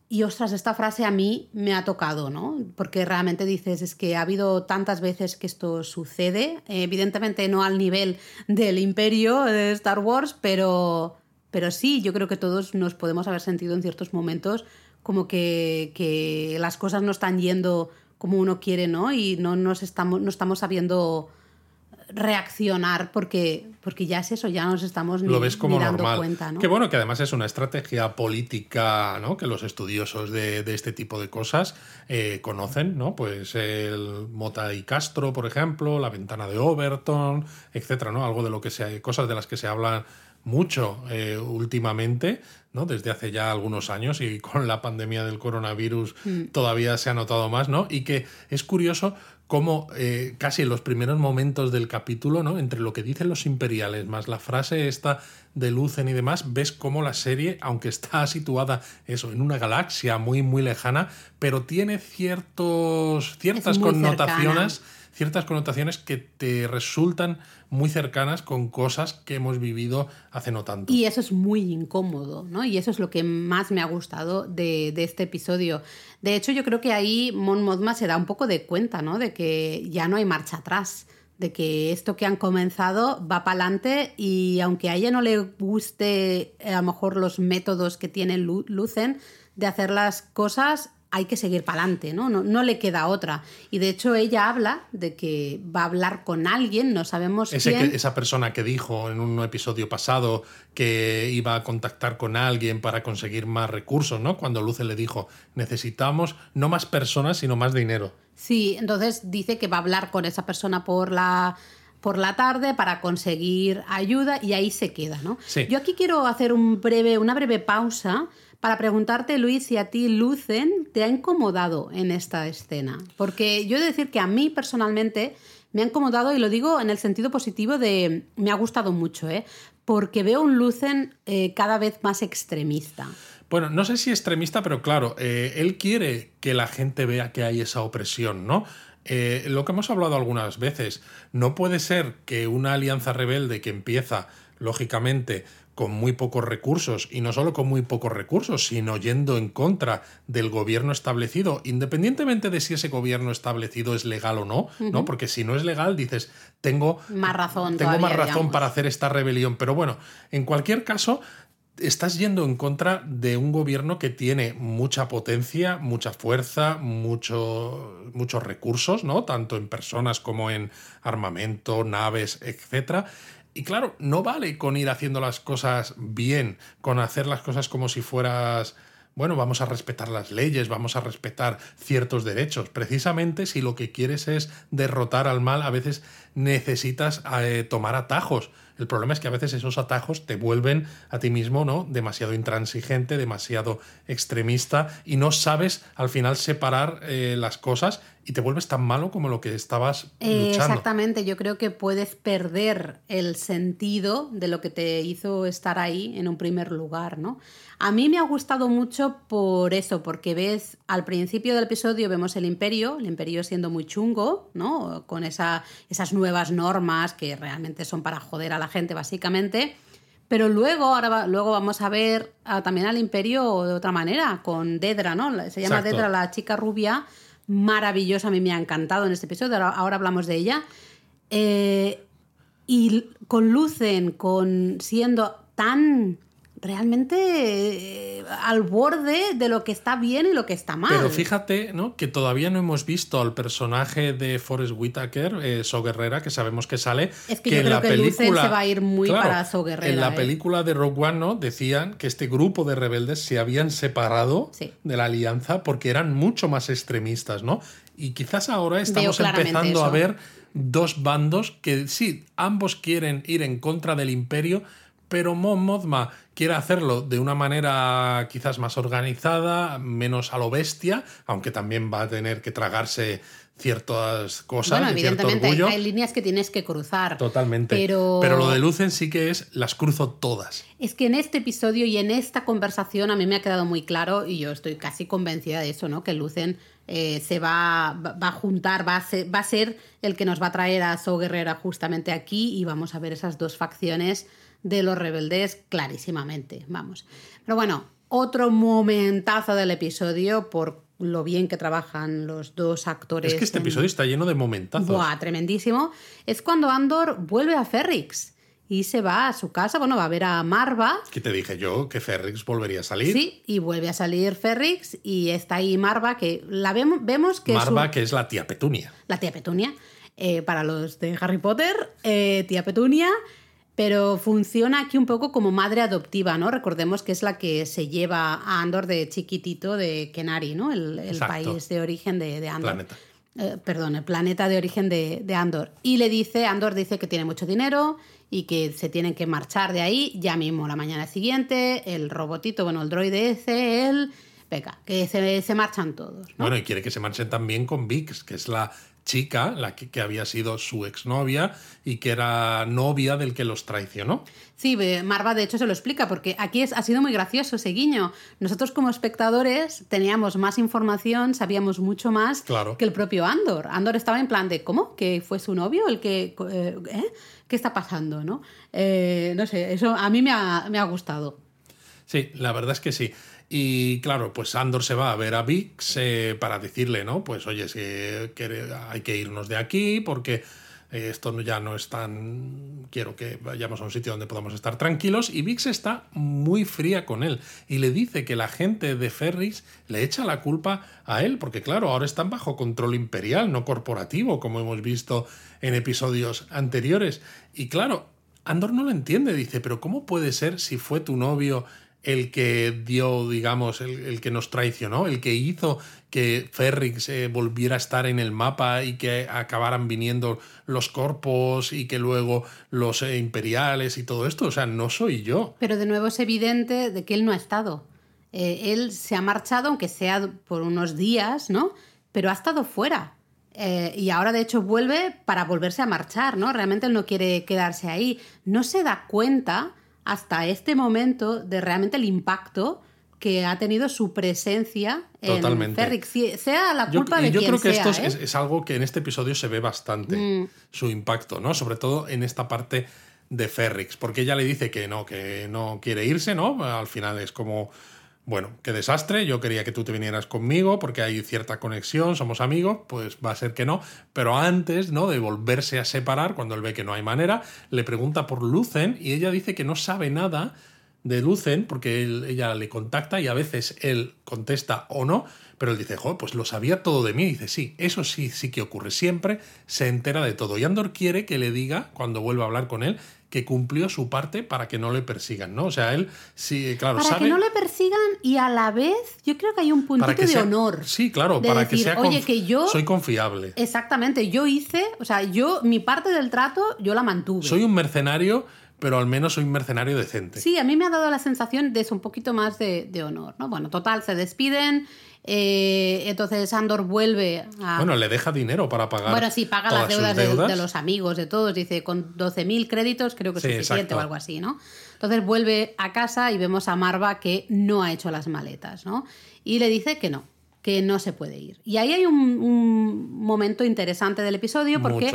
[SPEAKER 2] Y ostras, esta frase a mí me ha tocado, ¿no? Porque realmente dices, es que ha habido tantas veces que esto sucede, evidentemente no al nivel del imperio de Star Wars, pero, pero sí, yo creo que todos nos podemos haber sentido en ciertos momentos como que, que las cosas no están yendo como uno quiere, ¿no? Y no, nos estamos, no estamos sabiendo reaccionar porque, porque ya es eso, ya nos estamos ni,
[SPEAKER 1] lo ves como
[SPEAKER 2] ni dando
[SPEAKER 1] normal.
[SPEAKER 2] cuenta, ¿no?
[SPEAKER 1] Que bueno, que además es una estrategia política, ¿no? Que los estudiosos de, de este tipo de cosas eh, conocen, ¿no? Pues el Mota y Castro, por ejemplo, la ventana de Overton, etcétera, ¿no? Algo de lo que se, cosas de las que se hablan mucho eh, últimamente, ¿no? Desde hace ya algunos años y con la pandemia del coronavirus todavía se ha notado más, ¿no? Y que es curioso cómo eh, casi en los primeros momentos del capítulo, ¿no? Entre lo que dicen los imperiales más la frase esta de Lucen y demás, ves cómo la serie, aunque está [laughs] situada eso, en una galaxia muy, muy lejana, pero tiene ciertos, ciertas connotaciones
[SPEAKER 2] cercana.
[SPEAKER 1] Ciertas connotaciones que te resultan muy cercanas con cosas que hemos vivido hace no tanto.
[SPEAKER 2] Y eso es muy incómodo, ¿no? Y eso es lo que más me ha gustado de, de este episodio. De hecho, yo creo que ahí Mon Mothma se da un poco de cuenta, ¿no? De que ya no hay marcha atrás, de que esto que han comenzado va para adelante y aunque a ella no le guste eh, a lo mejor los métodos que tiene Lu- Lucen de hacer las cosas, hay que seguir para adelante, ¿no? ¿no? No le queda otra. Y de hecho ella habla de que va a hablar con alguien, no sabemos
[SPEAKER 1] Ese
[SPEAKER 2] quién.
[SPEAKER 1] que- esa persona que dijo en un episodio pasado que iba a contactar con alguien para conseguir más recursos, ¿no? Cuando Luce le dijo, necesitamos no más personas, sino más dinero.
[SPEAKER 2] Sí, entonces dice que va a hablar con esa persona por la, por la tarde para conseguir ayuda y ahí se queda, ¿no?
[SPEAKER 1] Sí.
[SPEAKER 2] Yo aquí quiero hacer un breve, una breve pausa para preguntarte, Luis, si a ti Lucen te ha incomodado en esta escena. Porque yo he de decir que a mí personalmente me ha incomodado y lo digo en el sentido positivo de me ha gustado mucho, ¿eh? Porque veo un Lucen eh, cada vez más extremista.
[SPEAKER 1] Bueno, no sé si extremista, pero claro, eh, él quiere que la gente vea que hay esa opresión, ¿no? Eh, lo que hemos hablado algunas veces, no puede ser que una alianza rebelde que empieza, lógicamente, con muy pocos recursos, y no solo con muy pocos recursos, sino yendo en contra del gobierno establecido, independientemente de si ese gobierno establecido es legal o no, ¿no? Porque si no es legal, dices, tengo
[SPEAKER 2] Más razón
[SPEAKER 1] tengo más razón
[SPEAKER 2] digamos.
[SPEAKER 1] para hacer esta rebelión. Pero bueno, en cualquier caso, estás yendo en contra de un gobierno que tiene mucha potencia, mucha fuerza, mucho, muchos recursos, ¿no? Tanto en personas como en armamento, naves, etc. Y claro, no vale con ir haciendo las cosas bien, con hacer las cosas como si fueras bueno, vamos a respetar las leyes, vamos a respetar ciertos derechos. Precisamente si lo que quieres es derrotar al mal, a veces necesitas eh, tomar atajos. El problema es que a veces esos atajos te vuelven a ti mismo, ¿no? Demasiado intransigente, demasiado extremista y no sabes al final separar eh, las cosas y te vuelves tan malo como lo que estabas
[SPEAKER 2] eh, luchando. exactamente, yo creo que puedes perder el sentido de lo que te hizo estar ahí en un primer lugar, ¿no? A mí me ha gustado mucho por eso, porque ves, al principio del episodio vemos el imperio, el imperio siendo muy chungo, ¿no? Con esa, esas nuevas normas que realmente son para joder a la gente, básicamente. Pero luego, ahora luego vamos a ver también al imperio de otra manera, con Dedra, ¿no? Se llama Dedra, la chica rubia, maravillosa, a mí me ha encantado en este episodio, ahora, hablamos de ella. Eh, y con Lucen, con siendo tan realmente eh, al borde de lo que está bien y lo que está mal.
[SPEAKER 1] Pero fíjate, ¿no? Que todavía no hemos visto al personaje de Forrest Whitaker, eh, So Guerrera, que sabemos que sale.
[SPEAKER 2] Es que, yo creo la que película, se va a ir muy para So Guerrera.
[SPEAKER 1] En la
[SPEAKER 2] ¿eh?
[SPEAKER 1] película de Rogue One, ¿no? Decían que este grupo de rebeldes se habían separado de la alianza porque eran mucho más extremistas, ¿no? Y quizás ahora estamos empezando a ver dos bandos que sí, ambos quieren ir en contra del imperio, pero Mon Mothma quiere hacerlo de una manera quizás más organizada, menos a lo bestia, aunque también va a tener que tragarse ciertas cosas.
[SPEAKER 2] Bueno, evidentemente hay líneas que tienes que cruzar.
[SPEAKER 1] Totalmente.
[SPEAKER 2] Pero...
[SPEAKER 1] pero lo de Lucen sí que es, las cruzo todas.
[SPEAKER 2] Es que en este episodio y en esta conversación a mí me ha quedado muy claro, y yo estoy casi convencida de eso, ¿no? Que Lucen eh, se va, va, a juntar, va a, ser, va a ser el que nos va a traer a So Guerrera justamente aquí y vamos a ver esas dos facciones de los rebeldes clarísimamente, vamos. Pero bueno, otro momentazo del episodio por lo bien que trabajan los dos actores.
[SPEAKER 1] Es que este episodio está lleno de momentazos.
[SPEAKER 2] Buah, tremendísimo. Es cuando Andor vuelve a Ferrix y se va a su casa, bueno, va a ver a Marva.
[SPEAKER 1] Que te dije yo que Ferrix volvería a salir.
[SPEAKER 2] Sí, y vuelve a salir Ferrix y está ahí Marva, que la vemos, vemos que...
[SPEAKER 1] Marva, que es la tía Petunia.
[SPEAKER 2] La tía Petunia. Eh, para los de Harry Potter, eh, tía Petunia pero funciona aquí un poco como madre adoptiva, ¿no? Recordemos que es la que se lleva a Andor de chiquitito de Kenari, ¿no? El, país de origen de, Andor.
[SPEAKER 1] Planeta.
[SPEAKER 2] Eh, perdón, el planeta de origen de, Andor. Y le dice, Andor dice que tiene mucho dinero y que se tienen que marchar de ahí ya mismo la mañana siguiente. El robotito, bueno, el droide ese, él... Venga, que se, se marchan todos.
[SPEAKER 1] Bueno, y quiere que se marchen también con Vix, que es la chica, la que, había sido su exnovia y que era novia del que los traicionó.
[SPEAKER 2] Sí, Marva de hecho se lo explica, porque aquí es, ha sido muy gracioso ese guiño. Nosotros como espectadores teníamos más información, sabíamos mucho más que el propio Andor. Andor estaba en plan de, ¿cómo? ¿Que fue su novio el que... Eh, ¿eh? ¿Qué está pasando? ¿no? Eh, no sé, eso a mí me ha, me ha gustado.
[SPEAKER 1] Sí, la verdad es que sí. Y claro, pues Andor se va a ver a Vix eh, para decirle, ¿no? Pues oye, que hay que irnos de aquí porque eh, esto ya no es tan... Quiero que vayamos a un sitio donde podamos estar tranquilos. Y Vix está muy fría con él y le dice que la gente de Ferris le echa la culpa a él, porque claro, ahora están bajo control imperial, no corporativo, como hemos visto en episodios anteriores. Y claro, Andor no lo entiende, dice, pero ¿cómo puede ser si fue tu novio el que dio, digamos, el, que nos traicionó, el que hizo que Ferrix eh, volviera a estar en el mapa y que acabaran viniendo los corpos y que luego los eh, imperiales y todo esto. O sea, no soy yo.
[SPEAKER 2] Pero de nuevo es evidente de que él no ha estado. Eh, él se ha marchado, aunque sea por unos días, ¿no? Pero ha estado fuera. y ahora, de hecho, vuelve para volverse a marchar, ¿no? Realmente él no quiere quedarse ahí. No se da cuenta hasta este momento de realmente el impacto que ha tenido su presencia en Ferrix, sea la culpa de
[SPEAKER 1] yo
[SPEAKER 2] quien
[SPEAKER 1] creo que esto
[SPEAKER 2] ¿eh?
[SPEAKER 1] es, algo que en este episodio se ve bastante, mm. su impacto, ¿no? Sobre todo en esta parte de Ferrix, porque ella le dice que no, que no quiere irse, ¿no? Al final es como bueno, qué desastre, yo quería que tú te vinieras conmigo porque hay cierta conexión, somos amigos, pues va a ser que no, pero antes, ¿no? De volverse a separar, cuando él ve que no hay manera, le pregunta por Lucen y ella dice que no sabe nada de Lucen, porque él- ella le contacta y a veces él contesta o no, pero él dice, joder, pues lo sabía todo de mí. Y dice, sí, eso sí, sí que ocurre. Siempre se entera de todo. Y Andor quiere que le diga, cuando vuelva a hablar con él, que cumplió su parte para que no le persigan, ¿no? O sea, él sí, claro,
[SPEAKER 2] Para
[SPEAKER 1] sabe...
[SPEAKER 2] que no le persigan y a la vez yo creo que hay un puntito de
[SPEAKER 1] sea-
[SPEAKER 2] honor.
[SPEAKER 1] Sí, claro,
[SPEAKER 2] de
[SPEAKER 1] para
[SPEAKER 2] decir,
[SPEAKER 1] que sea
[SPEAKER 2] oye, que yo
[SPEAKER 1] soy confiable.
[SPEAKER 2] exactamente, yo hice, o sea, yo mi parte del trato yo la mantuve.
[SPEAKER 1] Soy un mercenario, pero al menos soy un mercenario decente.
[SPEAKER 2] Sí, a mí me ha dado la sensación de eso, un poquito más de, de honor, ¿no? Bueno, total, se despiden, eh, entonces Andor vuelve a...
[SPEAKER 1] Bueno, le deja dinero para pagar.
[SPEAKER 2] Bueno, sí, paga las deudas, de- los amigos, de todos. Dice, con 12.000 créditos creo que es
[SPEAKER 1] Sí,
[SPEAKER 2] suficiente
[SPEAKER 1] exacto.
[SPEAKER 2] o algo así, ¿no? Entonces vuelve a casa y vemos a Marva que no ha hecho las maletas, ¿no? Y le dice que no, que no se puede ir. Y ahí hay un, un momento interesante del episodio porque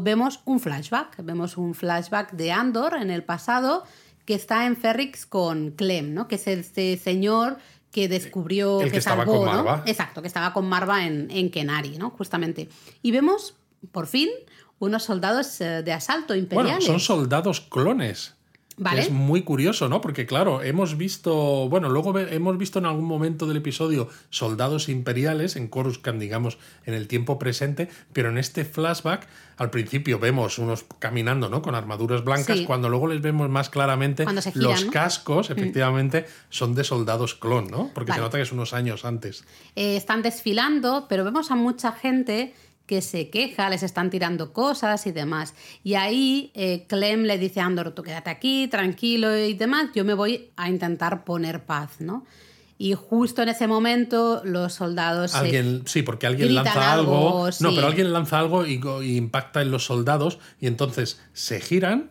[SPEAKER 2] vemos un flashback. Vemos un flashback de Andor en el pasado que está en Ferrix con Clem, ¿no? Que es este señor que descubrió
[SPEAKER 1] El que estaba
[SPEAKER 2] salvó,
[SPEAKER 1] con
[SPEAKER 2] ¿no?
[SPEAKER 1] Marva.
[SPEAKER 2] Exacto, que estaba con Marva en, en Kenari, ¿no? Justamente. Y vemos, por fin, unos soldados eh, de asalto
[SPEAKER 1] Bueno,
[SPEAKER 2] imperiales.
[SPEAKER 1] son soldados clones.
[SPEAKER 2] Vale.
[SPEAKER 1] Es muy curioso, ¿no? Porque claro, hemos visto, bueno, luego hemos visto en algún momento del episodio soldados imperiales en Coruscant, digamos, en el tiempo presente, pero en este flashback al principio vemos unos caminando, ¿no? Con armaduras blancas,
[SPEAKER 2] Sí.
[SPEAKER 1] cuando luego les vemos más claramente
[SPEAKER 2] giran,
[SPEAKER 1] los
[SPEAKER 2] ¿no? Mm.
[SPEAKER 1] cascos, efectivamente, son de soldados clon, ¿no? Porque se nota que es unos años antes.
[SPEAKER 2] Eh, están desfilando, pero vemos a mucha gente que se queja, les están tirando cosas y demás. Y ahí eh, Clem le dice a Andor, tú quédate aquí, tranquilo y demás, yo me voy a intentar poner paz, ¿no? Y justo en ese momento los soldados se
[SPEAKER 1] Alguien, sí, porque alguien lanza algo.
[SPEAKER 2] algo,
[SPEAKER 1] No,
[SPEAKER 2] sí.
[SPEAKER 1] pero alguien lanza algo y, y impacta en los soldados y entonces se giran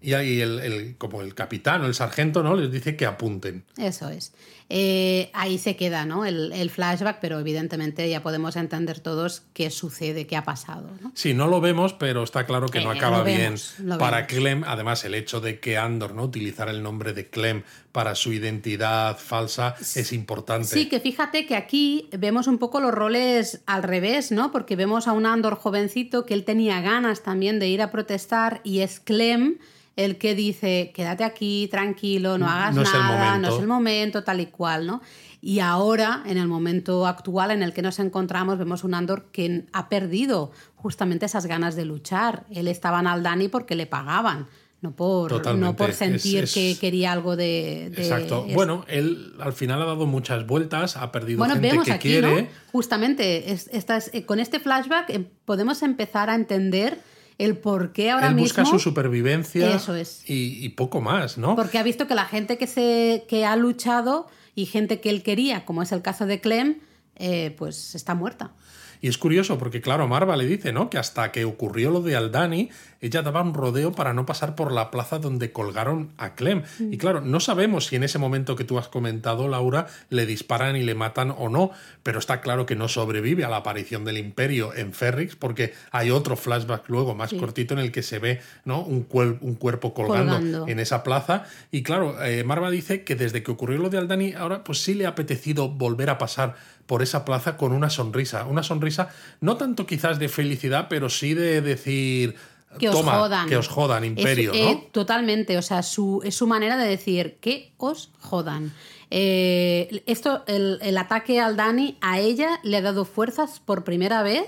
[SPEAKER 1] y ahí el, el- como el capitán o el sargento, ¿no? Les dice que apunten.
[SPEAKER 2] Eso es. Eh, ahí se queda ¿no? el, el flashback, pero evidentemente ya podemos entender todos qué sucede, qué ha pasado. ¿no?
[SPEAKER 1] Sí, no lo vemos, pero está claro que no
[SPEAKER 2] Eh,
[SPEAKER 1] acaba bien para
[SPEAKER 2] vemos.
[SPEAKER 1] Clem. Además, el hecho de que Andor no utilizara el nombre de Clem para su identidad falsa es importante.
[SPEAKER 2] Sí, que fíjate que aquí vemos un poco los roles al revés, ¿no? Porque vemos a un Andor jovencito que él tenía ganas también de ir a protestar y es Clem el que dice, quédate aquí, tranquilo, no hagas
[SPEAKER 1] No es el
[SPEAKER 2] nada, no es el momento, tal y cual, ¿no? Y ahora, en el momento actual en el que nos encontramos, vemos un Andor que ha perdido justamente esas ganas de luchar. Él estaba en Aldani porque le pagaban, no por,
[SPEAKER 1] Totalmente.
[SPEAKER 2] no por sentir
[SPEAKER 1] Es-
[SPEAKER 2] que quería algo de... de-
[SPEAKER 1] Exacto.
[SPEAKER 2] es-
[SPEAKER 1] Bueno, él al final ha dado muchas vueltas, ha perdido
[SPEAKER 2] bueno,
[SPEAKER 1] gente
[SPEAKER 2] vemos
[SPEAKER 1] que
[SPEAKER 2] aquí,
[SPEAKER 1] quiere.
[SPEAKER 2] ¿no? Justamente, es- estas- eh, con este flashback eh, podemos empezar a entender el por qué ahora
[SPEAKER 1] Él
[SPEAKER 2] mismo...
[SPEAKER 1] busca su supervivencia
[SPEAKER 2] Eso es.
[SPEAKER 1] y, y poco más, ¿no?
[SPEAKER 2] Porque ha visto que la gente que, se, que ha luchado y gente que él quería, como es el caso de Clem, eh, pues está muerta.
[SPEAKER 1] Y es curioso porque, claro, Marva le dice, ¿no? Que hasta que ocurrió lo de Aldani, ella daba un rodeo para no pasar por la plaza donde colgaron a Clem.
[SPEAKER 2] Mm.
[SPEAKER 1] Y claro, no sabemos si en ese momento que tú has comentado, Laura, le disparan y le matan o no, pero está claro que no sobrevive a la aparición del Imperio en Ferrix porque hay otro flashback luego más cortito en el que se ve, ¿no? Un, cuer- un cuerpo colgando,
[SPEAKER 2] Colgando.
[SPEAKER 1] en esa plaza. Y claro, eh, Marva dice que desde que ocurrió lo de Aldani, ahora pues sí le ha apetecido volver a pasar por esa plaza con una sonrisa. Una sonrisa no tanto quizás de felicidad, pero sí de decir...
[SPEAKER 2] Que os
[SPEAKER 1] Toma,
[SPEAKER 2] jodan.
[SPEAKER 1] que os jodan,
[SPEAKER 2] Es-
[SPEAKER 1] imperio,
[SPEAKER 2] eh,
[SPEAKER 1] ¿no?
[SPEAKER 2] Totalmente, o sea, su, es su manera de decir que os jodan. Eh, esto, el, el ataque al Dani a ella le ha dado fuerzas por primera vez,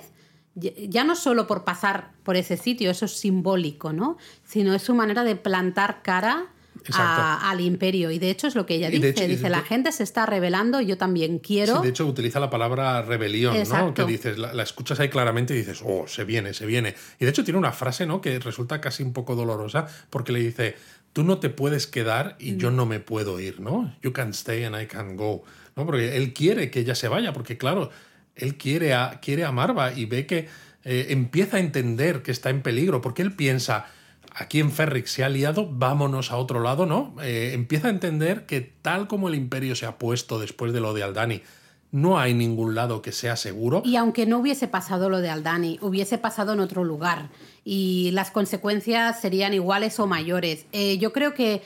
[SPEAKER 2] ya- no solo por pasar por ese sitio, eso es simbólico, ¿no? Sino es su manera de plantar cara. A- al imperio. Y de hecho es lo que ella dice.
[SPEAKER 1] hecho-
[SPEAKER 2] dice, la gente se está rebelando, yo también quiero.
[SPEAKER 1] Sí, de hecho, utiliza la palabra rebelión, ¿no? Que dices, la, la escuchas ahí claramente y dices, oh, se viene, se viene. Y de hecho tiene una frase, ¿no? Que resulta casi un poco dolorosa, porque le dice, tú no te puedes quedar y
[SPEAKER 2] Mm.
[SPEAKER 1] yo no me puedo ir, ¿no? You can stay and I can go. ¿no? Porque él quiere que ella se vaya, porque claro, él quiere a, quiere a Marva y ve que eh, empieza a entender que está en peligro, porque él piensa, aquí en Ferrix se ha liado, vámonos a otro lado, ¿no? Eh, empieza a entender que tal como el imperio se ha puesto después de lo de Aldani, no hay ningún lado que sea seguro.
[SPEAKER 2] Y aunque no hubiese pasado lo de Aldani, hubiese pasado en otro lugar y las consecuencias serían iguales o mayores. Eh, yo creo que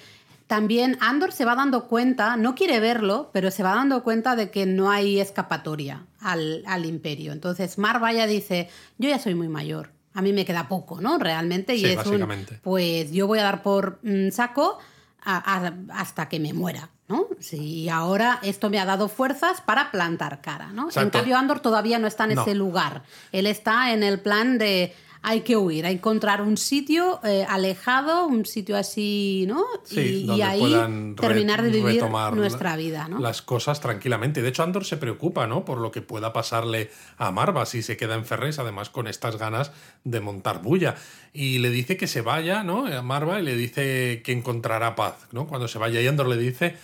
[SPEAKER 2] también Andor se va dando cuenta, no quiere verlo, pero se va dando cuenta de que no hay escapatoria al, al imperio. Entonces Marva ya dice, yo ya soy muy mayor, a mí me queda poco, ¿no? Realmente. Y
[SPEAKER 1] Sí,
[SPEAKER 2] es un, pues yo voy a dar por mm, saco hasta que me muera. ¿no? Sí, ahora esto me ha dado fuerzas para plantar cara, ¿no? En cambio, Andor todavía no está en ese lugar. Él está en el plan de hay que huir, hay que encontrar un sitio eh, alejado, un sitio así, ¿no?
[SPEAKER 1] y, ahí
[SPEAKER 2] terminar de vivir nuestra vida, ¿no?
[SPEAKER 1] Las cosas tranquilamente. De hecho, Andor se preocupa, ¿no? Por lo que pueda pasarle a Marva si se queda en Ferres, además con estas ganas de montar bulla. Y le dice que se vaya, ¿no? A Marva y le dice que encontrará paz, ¿no? Cuando se vaya y Andor le dice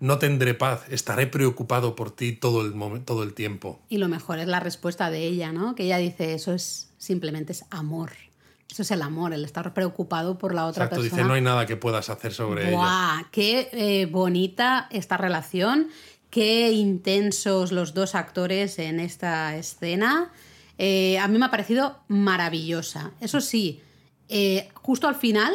[SPEAKER 1] no tendré paz, estaré preocupado por ti todo el, todo el tiempo.
[SPEAKER 2] Y lo mejor es la respuesta de ella, ¿no? Que ella dice, eso es simplemente es amor. Eso es el amor, el estar preocupado por la otra
[SPEAKER 1] Exacto,
[SPEAKER 2] persona.
[SPEAKER 1] dice, no hay nada que puedas hacer sobre ella.
[SPEAKER 2] ¡Qué eh, bonita esta relación! Qué intensos los dos actores en esta escena. Eh, a mí me ha parecido maravillosa. Eso sí, eh, justo al final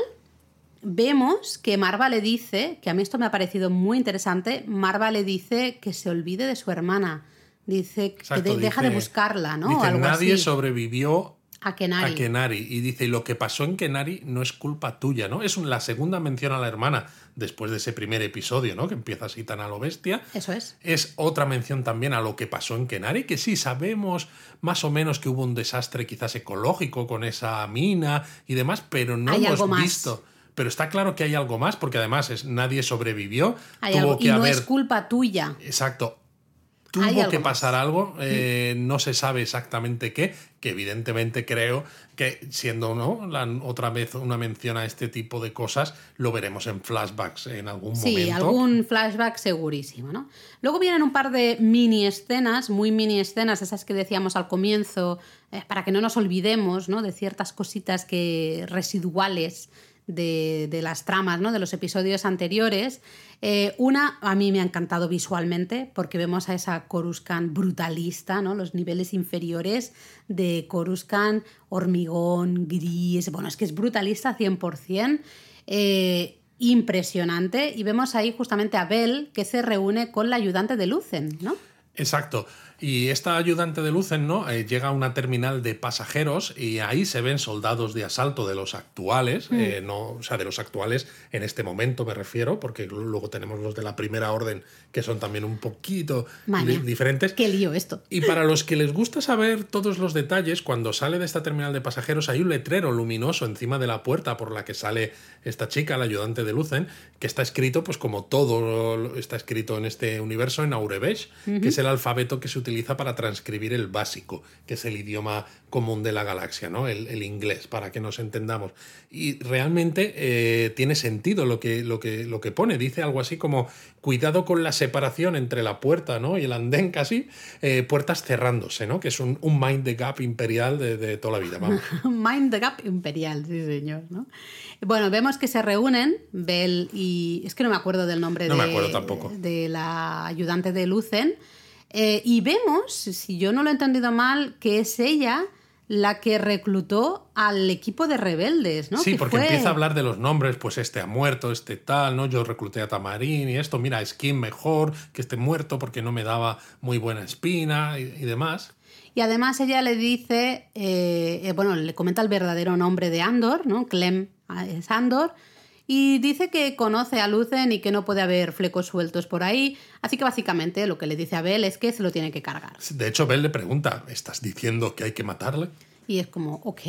[SPEAKER 2] vemos que Marva le dice, que a mí esto me ha parecido muy interesante, Marva le dice que se olvide de su hermana. Dice que deja de buscarla, ¿no?
[SPEAKER 1] Dice, nadie sobrevivió
[SPEAKER 2] a Kenari.
[SPEAKER 1] a Kenari. Y dice, lo que pasó en Kenari no es culpa tuya, ¿no? Es la segunda mención a la hermana después de ese primer episodio, ¿no? Que empieza así tan a lo bestia.
[SPEAKER 2] Eso es.
[SPEAKER 1] Es otra mención también a lo que pasó en Kenari, que sí, sabemos más o menos que hubo un desastre quizás ecológico con esa mina y demás, pero no hemos visto pero está claro que hay algo más, porque además es, nadie sobrevivió.
[SPEAKER 2] tuvo que y no es culpa tuya.
[SPEAKER 1] Exacto. Tuvo que pasar algo, eh, no se sabe exactamente qué, que evidentemente creo que siendo ¿no? La, otra vez una mención a este tipo de cosas, lo veremos en flashbacks en algún momento.
[SPEAKER 2] Sí, algún flashback segurísimo. ¿no? Luego vienen un par de mini escenas, muy mini escenas, esas que decíamos al comienzo, eh, para que no nos olvidemos ¿no? de ciertas cositas que residuales de, las tramas, ¿no? de los episodios anteriores. Eh, una a mí me ha encantado visualmente porque vemos a esa Coruscant brutalista, ¿no? los niveles inferiores de Coruscant, hormigón, gris, bueno, es que es brutalista 100%. Eh, impresionante y vemos ahí justamente a Bell que se reúne con la ayudante de Lucen, ¿no?
[SPEAKER 1] Exacto. Y esta ayudante de Lucen ¿no? Eh, llega a una terminal de pasajeros y ahí se ven soldados de asalto de los actuales, mm. eh, no, o sea, de los actuales en este momento me refiero, porque luego tenemos los de la primera orden que son también un poquito diferentes.
[SPEAKER 2] Qué lío esto.
[SPEAKER 1] Y para los que les gusta saber todos los detalles, cuando sale de esta terminal de pasajeros hay un letrero luminoso encima de la puerta por la que sale esta chica, la ayudante de Lucen, que está escrito, pues como todo está escrito en este universo, en Aurebesh, que es el alfabeto que se utiliza para transcribir el básico, que es el idioma común de la galaxia, ¿no? El, inglés, para que nos entendamos. Y realmente eh, tiene sentido lo que, lo, que, lo que pone. Dice algo así como, cuidado con la separación entre la puerta ¿no? y el andén casi, eh, puertas cerrándose, ¿no? Que es un, mind the gap imperial de, toda la vida. [laughs]
[SPEAKER 2] mind the gap imperial, sí señor, ¿no? Bueno, vemos que se reúnen Bell y... Es que no me acuerdo del nombre
[SPEAKER 1] no de, me acuerdo tampoco.
[SPEAKER 2] de la ayudante de Lucen. Eh, y vemos, si yo no lo he entendido mal, que es ella la que reclutó al equipo de rebeldes, ¿no?
[SPEAKER 1] Sí, porque empieza a hablar de los nombres, pues este ha muerto, este tal, ¿no? Yo recluté a Tamarín y esto, mira, Skin mejor que esté muerto porque no me daba muy buena espina y, demás.
[SPEAKER 2] Y además ella le dice, eh, eh, bueno, le comenta el verdadero nombre de Andor, ¿no? Clem es Andor, y dice que conoce a Lucen y que no puede haber flecos sueltos por ahí. Así que básicamente lo que le dice a Bell es que se lo tiene que cargar.
[SPEAKER 1] De hecho, Bell le pregunta, ¿estás diciendo que hay que matarle?
[SPEAKER 2] Y es como, ok.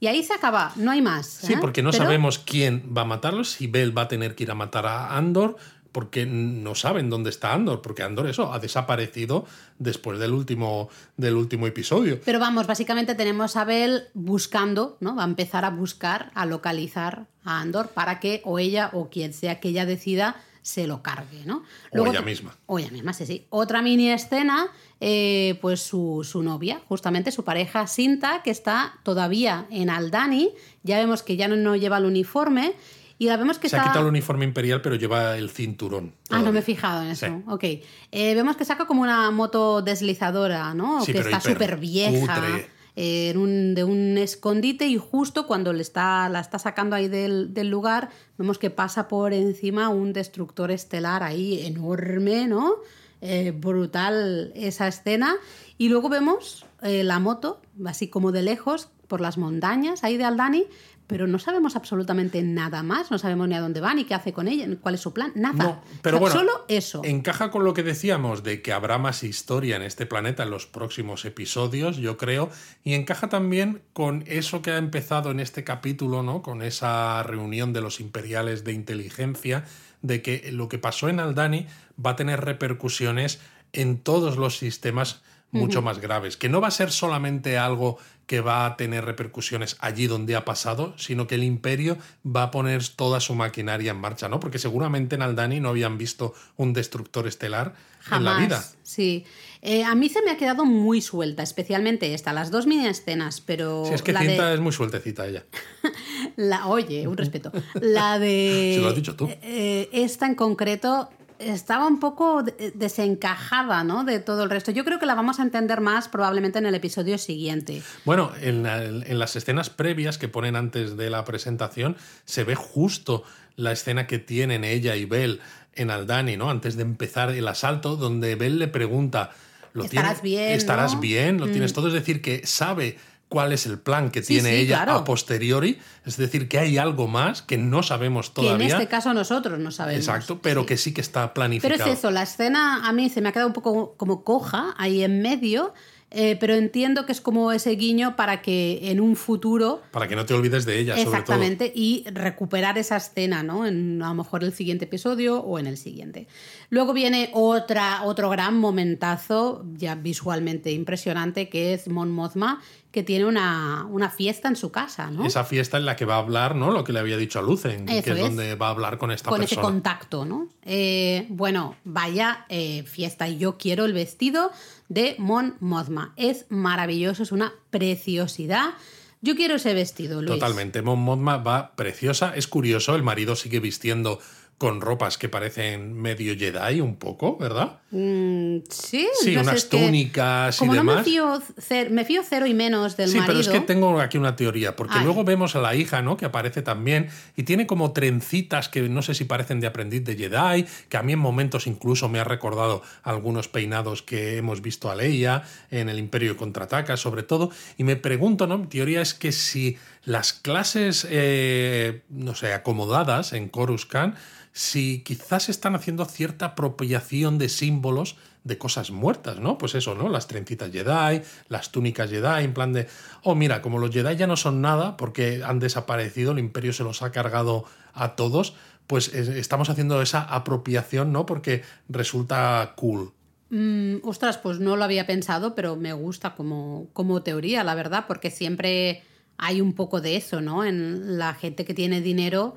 [SPEAKER 2] Y ahí se acaba, no hay más.
[SPEAKER 1] Sí, ¿eh? porque no sabemos quién va a matarlo, si Bell va a tener que ir a matar a Andor, porque no saben dónde está Andor, porque Andor eso ha desaparecido después del último, del último episodio.
[SPEAKER 2] Pero vamos, básicamente tenemos a Bell buscando, ¿no? Va a empezar a buscar, a localizar a Andor para que o ella o quien sea que ella decida se lo cargue, ¿no?
[SPEAKER 1] o ella misma.
[SPEAKER 2] O ella misma, sí, sí. Otra mini escena, eh, pues su, su, novia, justamente su pareja Sinta, que está todavía en Aldani. Ya vemos que ya no, no lleva el uniforme y vemos que
[SPEAKER 1] Se ha quitado el uniforme imperial, pero lleva el cinturón.
[SPEAKER 2] Ah, no me he fijado en eso. Ok. Eh, vemos que saca como una moto deslizadora, ¿no? que está súper vieja. Eh, de un escondite y justo cuando le está, la está sacando ahí del, lugar, vemos que pasa por encima un destructor estelar ahí enorme, ¿no? Eh, brutal esa escena. Y luego vemos la moto, así como de lejos, por las montañas ahí de Aldani, pero no sabemos absolutamente nada más, no sabemos ni a dónde va, ni qué hace con ella, cuál es su plan, nada.
[SPEAKER 1] pero bueno,
[SPEAKER 2] solo eso.
[SPEAKER 1] Encaja con lo que decíamos de que habrá más historia en este planeta en los próximos episodios, yo creo, y encaja también con eso que ha empezado en este capítulo, ¿no? Con esa reunión de los imperiales de inteligencia, de que lo que pasó en Aldani va a tener repercusiones en todos los sistemas mucho más graves, que no va a ser solamente algo que va a tener repercusiones allí donde ha pasado, sino que el imperio va a poner toda su maquinaria en marcha, ¿no? Porque seguramente en Aldani no habían visto un destructor estelar en la vida.
[SPEAKER 2] Sí. Eh, a mí se me ha quedado muy suelta, especialmente esta, las dos mini escenas, pero.
[SPEAKER 1] Sí, es que Cinta es muy sueltecita ella. [laughs]
[SPEAKER 2] la, oye, un respeto. La de. [laughs]
[SPEAKER 1] Se lo has dicho tú.
[SPEAKER 2] Eh, esta en concreto estaba un poco desencajada ¿no? de todo el resto. Yo creo que la vamos a entender más probablemente en el episodio siguiente.
[SPEAKER 1] Bueno, en, en, las escenas previas que ponen antes de la presentación se ve justo la escena que tienen ella y Bell en Aldani, ¿no? Antes de empezar el asalto, donde Bell le pregunta... ¿Lo
[SPEAKER 2] estarás bien.
[SPEAKER 1] Estarás bien, lo tienes mm. todo. Es decir, que sabe cuál es el plan que tiene ella a posteriori. Es decir, que hay algo más que no sabemos todavía.
[SPEAKER 2] Que en este caso nosotros no sabemos.
[SPEAKER 1] Exacto, pero que sí que está planificado.
[SPEAKER 2] Pero es eso, la escena a mí se me ha quedado un poco como coja ahí en medio. Eh, pero entiendo que es como ese guiño para que en un futuro...
[SPEAKER 1] Para que no te olvides de ella,
[SPEAKER 2] Exactamente,
[SPEAKER 1] sobre
[SPEAKER 2] todo. y recuperar esa escena, ¿no? En a lo mejor el siguiente episodio o en el siguiente. Luego viene otra, otro gran momentazo, ya visualmente impresionante, que es Mon Mothma, que tiene una, una, fiesta en su casa, ¿no?
[SPEAKER 1] Esa fiesta en la que va a hablar, ¿no? Lo que le había dicho a Lucen, que es, donde va a hablar con esta
[SPEAKER 2] con
[SPEAKER 1] persona.
[SPEAKER 2] Con ese contacto, ¿no? Eh, bueno, vaya eh, fiesta. Y yo quiero el vestido de Mon Mothma. Es maravilloso, es una preciosidad. Yo quiero ese vestido, Luis.
[SPEAKER 1] Totalmente. Mon Mothma va preciosa. Es curioso, el marido sigue vistiendo con ropas que parecen medio Jedi un poco, ¿verdad?
[SPEAKER 2] Mm, sí,
[SPEAKER 1] sí unas túnicas
[SPEAKER 2] y
[SPEAKER 1] demás.
[SPEAKER 2] No me, fío me fío cero y menos del
[SPEAKER 1] sí,
[SPEAKER 2] marido.
[SPEAKER 1] Sí, pero es que tengo aquí una teoría, porque luego vemos a la hija, ¿no? Que aparece también y tiene como trencitas que no sé si parecen de aprendiz de Jedi, que a mí en momentos incluso me ha recordado algunos peinados que hemos visto a Leia en el Imperio Contraataca, sobre todo, y me pregunto, ¿no? Mi teoría es que si las clases, eh, no sé, acomodadas en Coruscant si quizás están haciendo cierta apropiación de símbolos de cosas muertas, ¿no? Pues eso, ¿no? Las trencitas Jedi, las túnicas Jedi, en plan de, oh, mira, como los Jedi ya no son nada porque han desaparecido, el imperio se los ha cargado a todos, pues estamos haciendo esa apropiación, ¿no? Porque resulta cool.
[SPEAKER 2] Mm, ostras, pues no lo había pensado, pero me gusta como, como teoría, la verdad, porque siempre hay un poco de eso, ¿no? En la gente que tiene dinero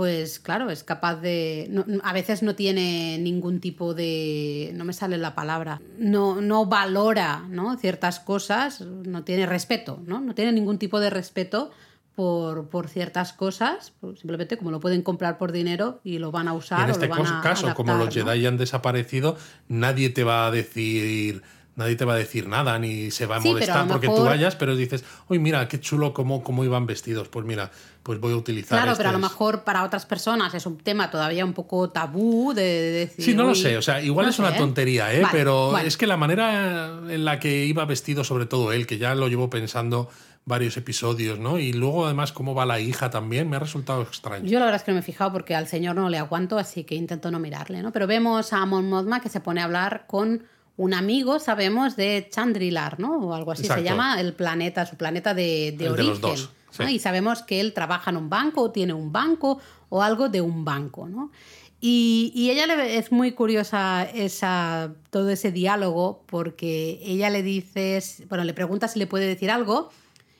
[SPEAKER 2] pues claro, es capaz de... a veces no tiene ningún tipo de... no me sale la palabra, no, no valora ¿no? ciertas cosas, no tiene respeto, ¿no? No tiene ningún tipo de respeto por, por ciertas cosas, pues simplemente como lo pueden comprar por dinero y lo van a usar.
[SPEAKER 1] en este
[SPEAKER 2] o lo van
[SPEAKER 1] caso, como los Jedi han desaparecido, nadie te va a decir nadie te va a decir nada ni se va a molestar porque tú vayas, pero dices, uy, mira, qué chulo cómo, cómo iban vestidos. Pues mira, pues voy a utilizar.
[SPEAKER 2] Claro, pero a lo mejor para otras personas es un tema todavía un poco tabú de, decir.
[SPEAKER 1] Sí, no lo sé, o sea, igual es una tontería, ¿eh? pero es que la manera en la que iba vestido, sobre todo él, que ya lo llevo pensando varios episodios, ¿no? Y luego además cómo va la hija también, me ha resultado extraño.
[SPEAKER 2] Yo la verdad es que no me he fijado porque al señor no le aguanto, así que intento no mirarle, ¿no? Pero vemos a Mon Mothma que se pone a hablar con un amigo, sabemos, de Chandrilar, ¿no? O algo así se llama, el planeta, su planeta de, de origen. Y sabemos que él trabaja en un banco, o tiene un banco, o algo de un banco, ¿no? Y, y, ella le, es muy curiosa esa, todo ese diálogo porque ella le dice, bueno, le pregunta si le puede decir algo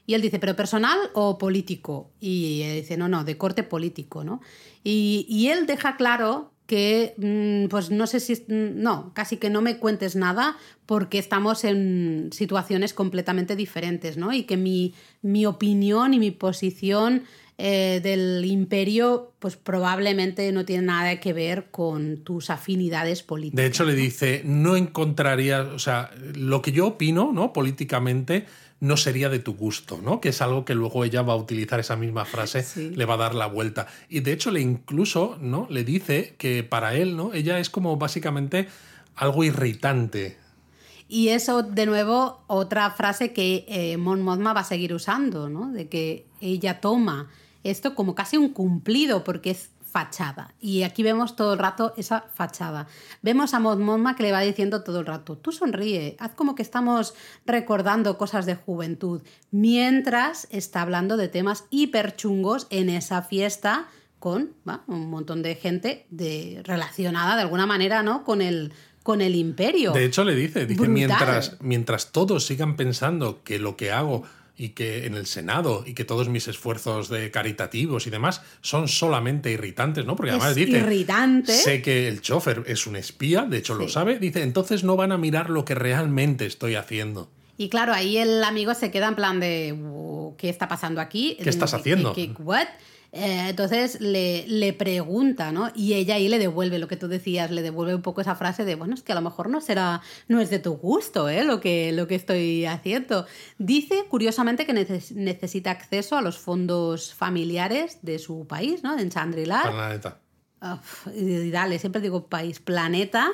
[SPEAKER 2] y él dice, ¿pero personal o político? Y ella dice, no, no, de corte político, ¿no? Y, y él deja claro que, mm, pues no sé si, no, casi que no me cuentes nada porque estamos en situaciones completamente diferentes, ¿no? Y que mi, mi opinión y mi posición eh, del imperio, pues probablemente no tiene nada que ver con tus afinidades políticas.
[SPEAKER 1] De hecho, le dice, no encontraría, o sea, lo que yo opino, ¿no? Políticamente, no sería de tu gusto, ¿no? Que es algo que luego ella va a utilizar esa misma frase, le va a dar la vuelta. Y de hecho le incluso, ¿no? Le dice que para él, ¿no? Ella es como básicamente algo irritante.
[SPEAKER 2] Y eso, de nuevo, otra frase que eh, Mon Mothma va a seguir usando, ¿no? De que ella toma esto como casi un cumplido, porque es fachada. Y aquí vemos todo el rato esa fachada. Vemos a Mod que le va diciendo todo el rato, tú sonríe, haz como que estamos recordando cosas de juventud, mientras está hablando de temas hiper chungos en esa fiesta con un montón de gente de, relacionada de alguna manera ¿no? con, el, con el imperio.
[SPEAKER 1] De hecho le dice, dice mientras, mientras todos sigan pensando que lo que hago y que en el Senado y que todos mis esfuerzos de caritativos y demás son solamente irritantes, ¿no? Porque además dice,
[SPEAKER 2] irritante.
[SPEAKER 1] sé que el chofer es un espía, de hecho lo sabe, dice, entonces no van a mirar lo que realmente estoy haciendo.
[SPEAKER 2] Y claro, ahí el amigo se queda en plan de, ¿qué está pasando aquí?
[SPEAKER 1] ¿Qué estás haciendo?
[SPEAKER 2] ¿Qué, what? Eh, entonces le, le, pregunta, ¿no? Y ella ahí le devuelve lo que tú decías, le devuelve un poco esa frase de, bueno, es que a lo mejor no será, no es de tu gusto, ¿eh? Lo que, lo que estoy haciendo. Dice, curiosamente, que necesita acceso a los fondos familiares de su país, ¿no? En Chandrilar.
[SPEAKER 1] Planeta.
[SPEAKER 2] y dale, siempre digo país, planeta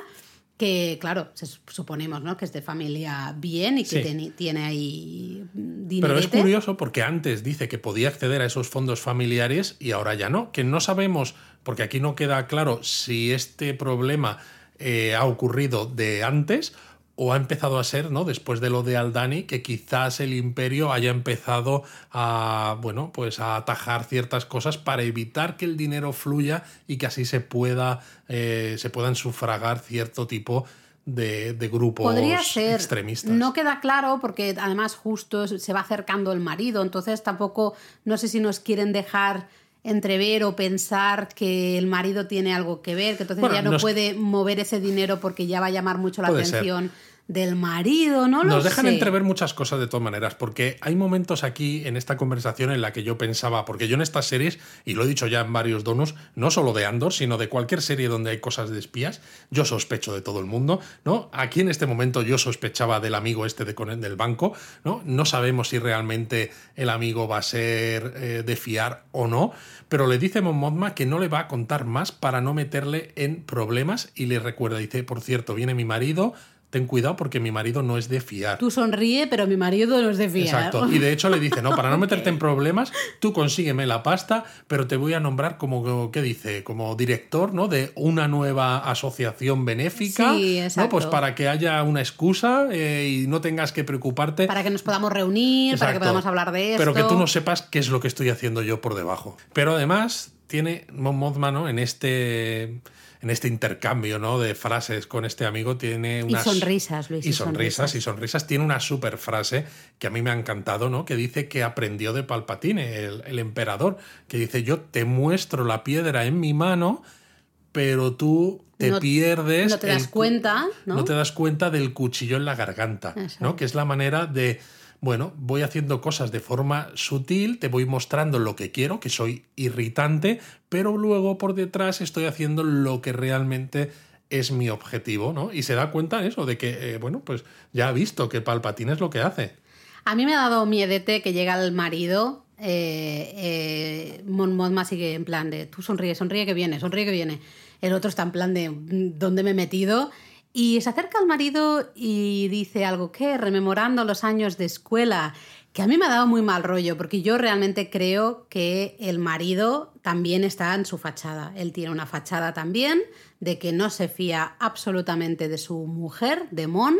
[SPEAKER 2] que claro, suponemos ¿no? que es de familia bien y que tiene, ahí dinero.
[SPEAKER 1] Pero es curioso porque antes dice que podía acceder a esos fondos familiares y ahora ya no, que no sabemos, porque aquí no queda claro si este problema eh, ha ocurrido de antes o ha empezado a ser, ¿no? Después de lo de Aldani, que quizás el imperio haya empezado a, bueno, pues a atajar ciertas cosas para evitar que el dinero fluya y que así se pueda, eh, se puedan sufragar cierto tipo de, de grupos
[SPEAKER 2] Podría ser.
[SPEAKER 1] extremistas.
[SPEAKER 2] No queda claro porque además justo se va acercando el marido, entonces tampoco, no sé si nos quieren dejar entrever o pensar que el marido tiene algo que ver, que entonces ya no, puede mover ese dinero porque ya va a llamar mucho la atención del marido, ¿no? Lo
[SPEAKER 1] Nos dejan entrever muchas cosas de todas maneras, porque hay momentos aquí en esta conversación en la que yo pensaba, porque yo en estas series, y lo he dicho ya en varios donos, no solo de Andor, sino de cualquier serie donde hay cosas de espías, yo sospecho de todo el mundo, ¿no? Aquí en este momento yo sospechaba del amigo este de, del banco, ¿no? No sabemos si realmente el amigo va a ser eh, de fiar o no, pero le dice Mon que no le va a contar más para no meterle en problemas y le recuerda, dice, por cierto, viene mi marido, ten cuidado porque mi marido no es de fiar.
[SPEAKER 2] Tú sonríe, pero mi marido no es de fiar.
[SPEAKER 1] Exacto. Y de hecho le dice, no, para no [laughs] meterte en problemas, tú consígueme la pasta, pero te voy a nombrar como, ¿qué dice? Como director, ¿no? De una nueva asociación benéfica.
[SPEAKER 2] Sí, exacto.
[SPEAKER 1] ¿no? Pues para que haya una excusa eh, y no tengas que preocuparte.
[SPEAKER 2] Para que nos podamos reunir, para que podamos hablar de esto.
[SPEAKER 1] Pero que tú no sepas qué es lo que estoy haciendo yo por debajo. Pero además tiene Mon Mothma, En este en este intercambio ¿no? de frases con este amigo tiene unas...
[SPEAKER 2] Y sonrisas, Luis.
[SPEAKER 1] Y, sonrisas, y sonrisas. Tiene una super frase que a mí me ha encantado, ¿no? Que dice que aprendió de Palpatine, el, el emperador, que dice, yo te muestro la piedra en mi mano, pero tú te pierdes...
[SPEAKER 2] No te das cuenta, ¿no?
[SPEAKER 1] No te das cuenta del cuchillo en la garganta, ¿no? Que es la manera de bueno, voy haciendo cosas de forma sutil, te voy mostrando lo que quiero, que soy irritante, pero luego por detrás estoy haciendo lo que realmente es mi objetivo, ¿no? Y se da cuenta eso, de que, eh, bueno, pues ya ha visto que Palpatine es lo que hace.
[SPEAKER 2] A mí me ha dado miedete que llega el marido, eh, eh, Mon Mothma sigue en plan de, tú sonríe, sonríe que viene, sonríe que viene. El otro está en plan de, ¿dónde me he metido? Y se acerca al marido y dice algo que, rememorando los años de escuela, que a mí me ha dado muy mal rollo, porque yo realmente creo que el marido también está en su fachada. Él tiene una fachada también de que no se fía absolutamente de su mujer, de Mon.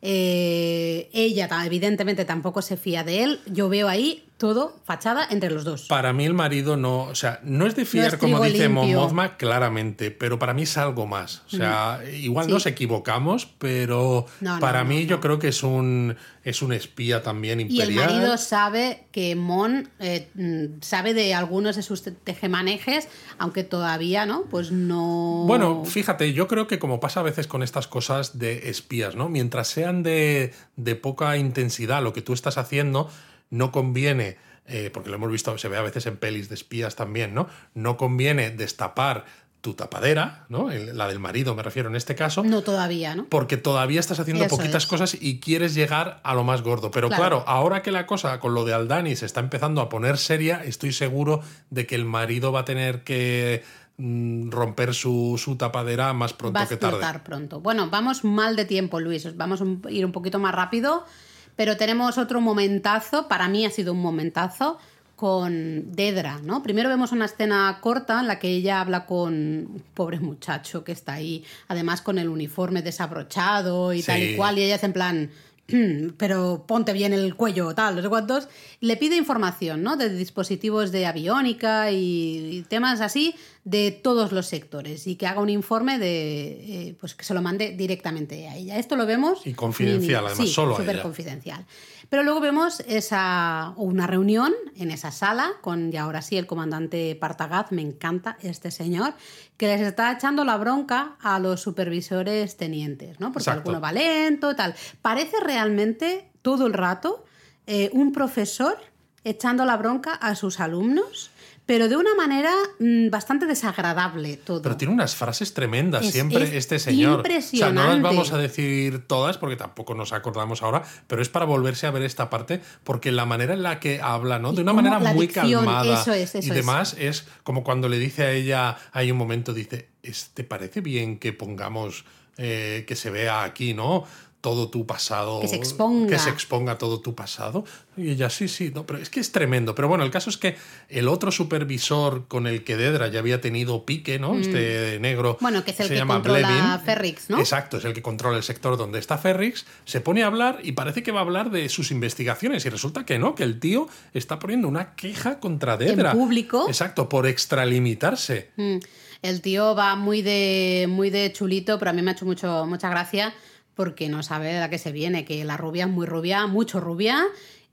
[SPEAKER 2] Eh, ella evidentemente tampoco se fía de él. Yo veo ahí todo fachada entre los dos.
[SPEAKER 1] Para mí el marido no, o sea, no es de fiar como dice Momozma claramente, pero para mí es algo más. O sea, igual nos equivocamos, pero para mí yo creo que es un es un espía también imperial.
[SPEAKER 2] Y el marido sabe que Mon eh, mm, sabe de algunos de sus tejemanejes, aunque todavía, ¿no? Pues no.
[SPEAKER 1] Bueno, fíjate, yo creo que como pasa a veces con estas cosas de espías, ¿no? Mientras sean de, de poca intensidad lo que tú estás haciendo, no conviene, eh, porque lo hemos visto, se ve a veces en pelis de espías también, ¿no? No conviene destapar tu tapadera, ¿no? La del marido, me refiero en este caso.
[SPEAKER 2] No todavía, ¿no?
[SPEAKER 1] Porque todavía estás haciendo poquitas cosas y quieres llegar a lo más gordo. Pero claro. ahora que la cosa con lo de Aldani se está empezando a poner seria, estoy seguro de que el marido va a tener que mm, romper su, tapadera más pronto que tarde.
[SPEAKER 2] Va a pronto. Bueno, vamos mal de tiempo, Luis. Vamos a ir un poquito más rápido. Pero tenemos otro momentazo, para mí ha sido un momentazo, con Dedra, ¿no? Primero vemos una escena corta en la que ella habla con un pobre muchacho que está ahí, además con el uniforme desabrochado y tal y cual, y ella es en plan, [clears throat] pero ponte bien el cuello, tal, no sé cuántos. Le pide información, ¿no? De dispositivos de aviónica y, temas así de todos los sectores y que haga un informe de, eh, pues que se lo mande directamente a ella. Esto lo vemos.
[SPEAKER 1] Y confidencial, además,
[SPEAKER 2] sí,
[SPEAKER 1] solo a
[SPEAKER 2] súper
[SPEAKER 1] ella.
[SPEAKER 2] confidencial. Pero luego vemos esa, una reunión en esa sala con, y ahora sí, el comandante Partagaz, me encanta este señor, que les está echando la bronca a los supervisores tenientes, ¿no? Porque
[SPEAKER 1] Exacto.
[SPEAKER 2] alguno va lento y tal. Parece realmente todo el rato eh, un profesor echando la bronca a sus alumnos, pero de una manera mm, bastante desagradable todo.
[SPEAKER 1] Pero tiene unas frases tremendas
[SPEAKER 2] Es-
[SPEAKER 1] siempre
[SPEAKER 2] es
[SPEAKER 1] este señor. O sea, no las
[SPEAKER 2] impresionante.
[SPEAKER 1] vamos a decir todas porque tampoco nos acordamos ahora, pero es para volverse a ver esta parte porque la manera en la que habla, ¿no? De una manera muy
[SPEAKER 2] dicción,
[SPEAKER 1] calmada
[SPEAKER 2] eso es, eso
[SPEAKER 1] y demás es como cuando le dice a ella, hay un momento dice, "¿Es- ¿te parece bien que pongamos eh, que se vea aquí, ¿no? Todo tu pasado.
[SPEAKER 2] Que se exponga.
[SPEAKER 1] Que se exponga todo tu pasado. Y ella, sí, sí, no, pero es que es tremendo. Pero bueno, el caso es que el otro supervisor con el que Dedra ya había tenido pique, ¿no? Este negro.
[SPEAKER 2] Mm. Bueno, que es el
[SPEAKER 1] se
[SPEAKER 2] que
[SPEAKER 1] llama
[SPEAKER 2] controla
[SPEAKER 1] Blevin.
[SPEAKER 2] Ferrix, ¿no?
[SPEAKER 1] Exacto, es el que controla el sector donde está Ferrix. Se pone a hablar y parece que va a hablar de sus investigaciones. Y resulta que no, que el tío está poniendo una queja contra Dedra.
[SPEAKER 2] público.
[SPEAKER 1] Exacto, por extralimitarse.
[SPEAKER 2] Mm. El tío va muy de, muy de chulito, pero a mí me ha hecho mucho, mucha gracia porque no sabe de la que se viene, que la rubia es muy rubia, mucho rubia,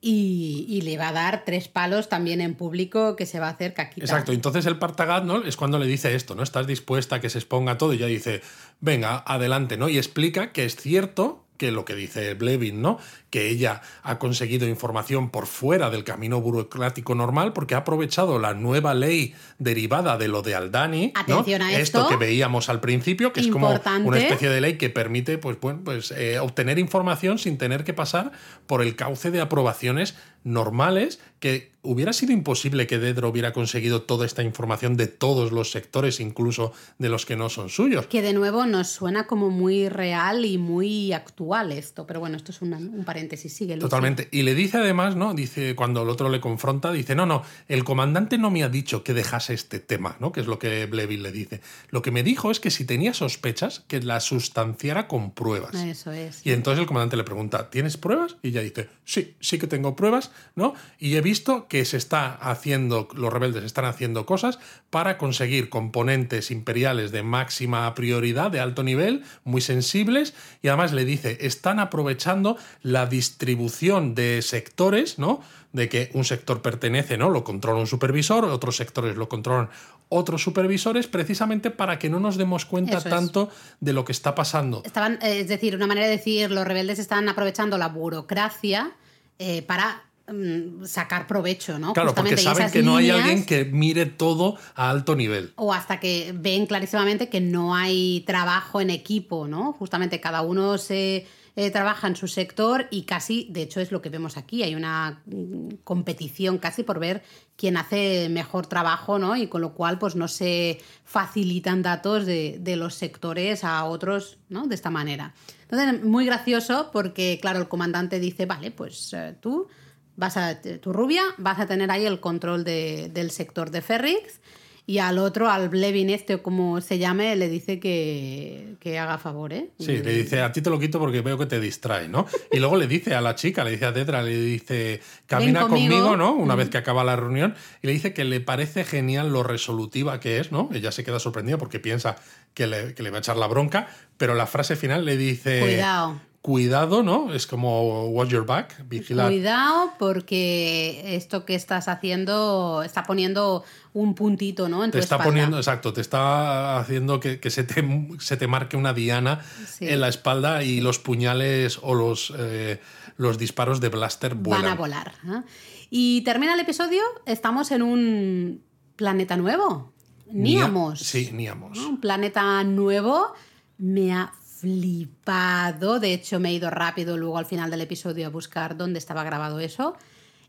[SPEAKER 2] y, y le va a dar tres palos también en público que se va a hacer caquita.
[SPEAKER 1] Exacto, entonces el Partagat ¿no? es cuando le dice esto, ¿no? Estás dispuesta a que se exponga todo y ya dice, venga, adelante, ¿no? Y explica que es cierto que lo que dice Blevin, ¿no? Que ella ha conseguido información por fuera del camino burocrático normal porque ha aprovechado la nueva ley derivada de lo de Aldani. ¿no?
[SPEAKER 2] Atención a esto.
[SPEAKER 1] que veíamos al principio, que es como una especie de ley que permite, pues, bueno, pues eh, obtener información sin tener que pasar por el cauce de aprobaciones normales que hubiera sido imposible que Dedro hubiera conseguido toda esta información de todos los sectores, incluso de los que no son suyos.
[SPEAKER 2] Que de nuevo nos suena como muy real y muy actual esto, pero bueno, esto es una- un paréntesis, sigue. Lucy.
[SPEAKER 1] Totalmente. Y le dice además, ¿no? Dice, cuando el otro le confronta, dice, no, no, el comandante no me ha dicho que dejase este tema, ¿no? Que es lo que Blevin le dice. Lo que me dijo es que si tenía sospechas, que la sustanciara con pruebas.
[SPEAKER 2] Eso es.
[SPEAKER 1] Y entonces el comandante le pregunta, ¿tienes pruebas? Y ella dice, sí, sí que tengo pruebas, ¿no? Y he visto que se está haciendo, los rebeldes están haciendo cosas para conseguir componentes imperiales de máxima prioridad, de alto nivel, muy sensibles, y además le dice, están aprovechando la distribución de sectores, ¿no? De que un sector pertenece, ¿no? Lo controla un supervisor, otros sectores lo controlan otros supervisores, precisamente para que no nos demos cuenta
[SPEAKER 2] Eso es.
[SPEAKER 1] tanto de lo que está pasando.
[SPEAKER 2] Estaban, eh, es decir, una manera de decir, los rebeldes están aprovechando la burocracia eh, para mm, sacar provecho, ¿no?
[SPEAKER 1] Claro, porque
[SPEAKER 2] Justamente,
[SPEAKER 1] saben que no hay alguien que mire todo a alto nivel.
[SPEAKER 2] O hasta que ven clarísimamente que no hay trabajo en equipo, ¿no? Justamente cada uno se eh, trabaja en su sector y casi, de hecho, es lo que vemos aquí. Hay una mm, competición casi por ver quién hace mejor trabajo, ¿no? Y con lo cual, pues no se facilitan datos de, de los sectores a otros, ¿no? De esta manera. Entonces, muy gracioso porque, claro, el comandante dice, vale, pues eh, tú vas a, tu rubia, vas a tener ahí el control de- del sector de Ferrix y al otro, al Blevin este o como se llame, le dice que, que haga favor, ¿eh?
[SPEAKER 1] Sí, le dice, a ti te lo quito porque veo que te distrae, ¿no? Y luego le dice a la chica, le dice a Tetra, le dice, camina
[SPEAKER 2] conmigo".
[SPEAKER 1] conmigo, ¿no? Una vez que acaba la reunión, y le dice que le parece genial lo resolutiva que es, ¿no? Ella se queda sorprendida porque piensa que le, que le va a echar la bronca, pero la frase final le dice...
[SPEAKER 2] Cuidado.
[SPEAKER 1] Cuidado, ¿no? Es como watch your back, vigilar.
[SPEAKER 2] Cuidado porque esto que estás haciendo está poniendo un puntito, ¿no? En
[SPEAKER 1] Te
[SPEAKER 2] tu
[SPEAKER 1] está
[SPEAKER 2] espalda.
[SPEAKER 1] poniendo, exacto, te está haciendo que, que se, te, se te marque una diana
[SPEAKER 2] Sí.
[SPEAKER 1] en la espalda y los puñales o los, eh, los disparos de blaster vuelan.
[SPEAKER 2] Van a volar. ¿eh? Y termina el episodio, estamos en un planeta nuevo.
[SPEAKER 1] Nia-
[SPEAKER 2] Niamos.
[SPEAKER 1] Sí, Niamos.
[SPEAKER 2] ¿no? Un planeta nuevo. Me ha flipado. De hecho, me he ido rápido luego al final del episodio a buscar dónde estaba grabado eso.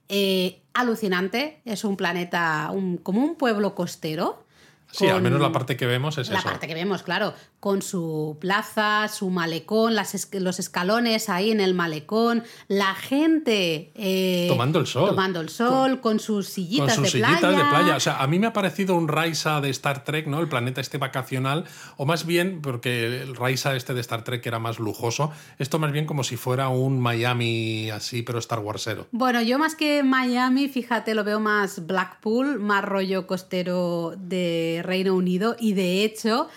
[SPEAKER 2] Eh, alucinante. Es un planeta un- como un pueblo costero.
[SPEAKER 1] Sí, al menos la parte que vemos es
[SPEAKER 2] la
[SPEAKER 1] eso.
[SPEAKER 2] La parte que vemos, claro, con su plaza, su malecón, las los escalones ahí en el malecón, la gente eh,
[SPEAKER 1] tomando el sol.
[SPEAKER 2] Tomando el sol, con, sus sillitas,
[SPEAKER 1] con sus
[SPEAKER 2] de,
[SPEAKER 1] sillitas
[SPEAKER 2] playa.
[SPEAKER 1] de playa. O sea, a mí me ha parecido un Raisa de Star Trek, ¿no? El planeta este vacacional, o más bien, porque el Raisa este de Star Trek era más lujoso, esto más bien como si fuera un Miami así, pero Star Warsero.
[SPEAKER 2] Bueno, yo más que Miami, fíjate, lo veo más Blackpool, más rollo costero de Reino Unido y de hecho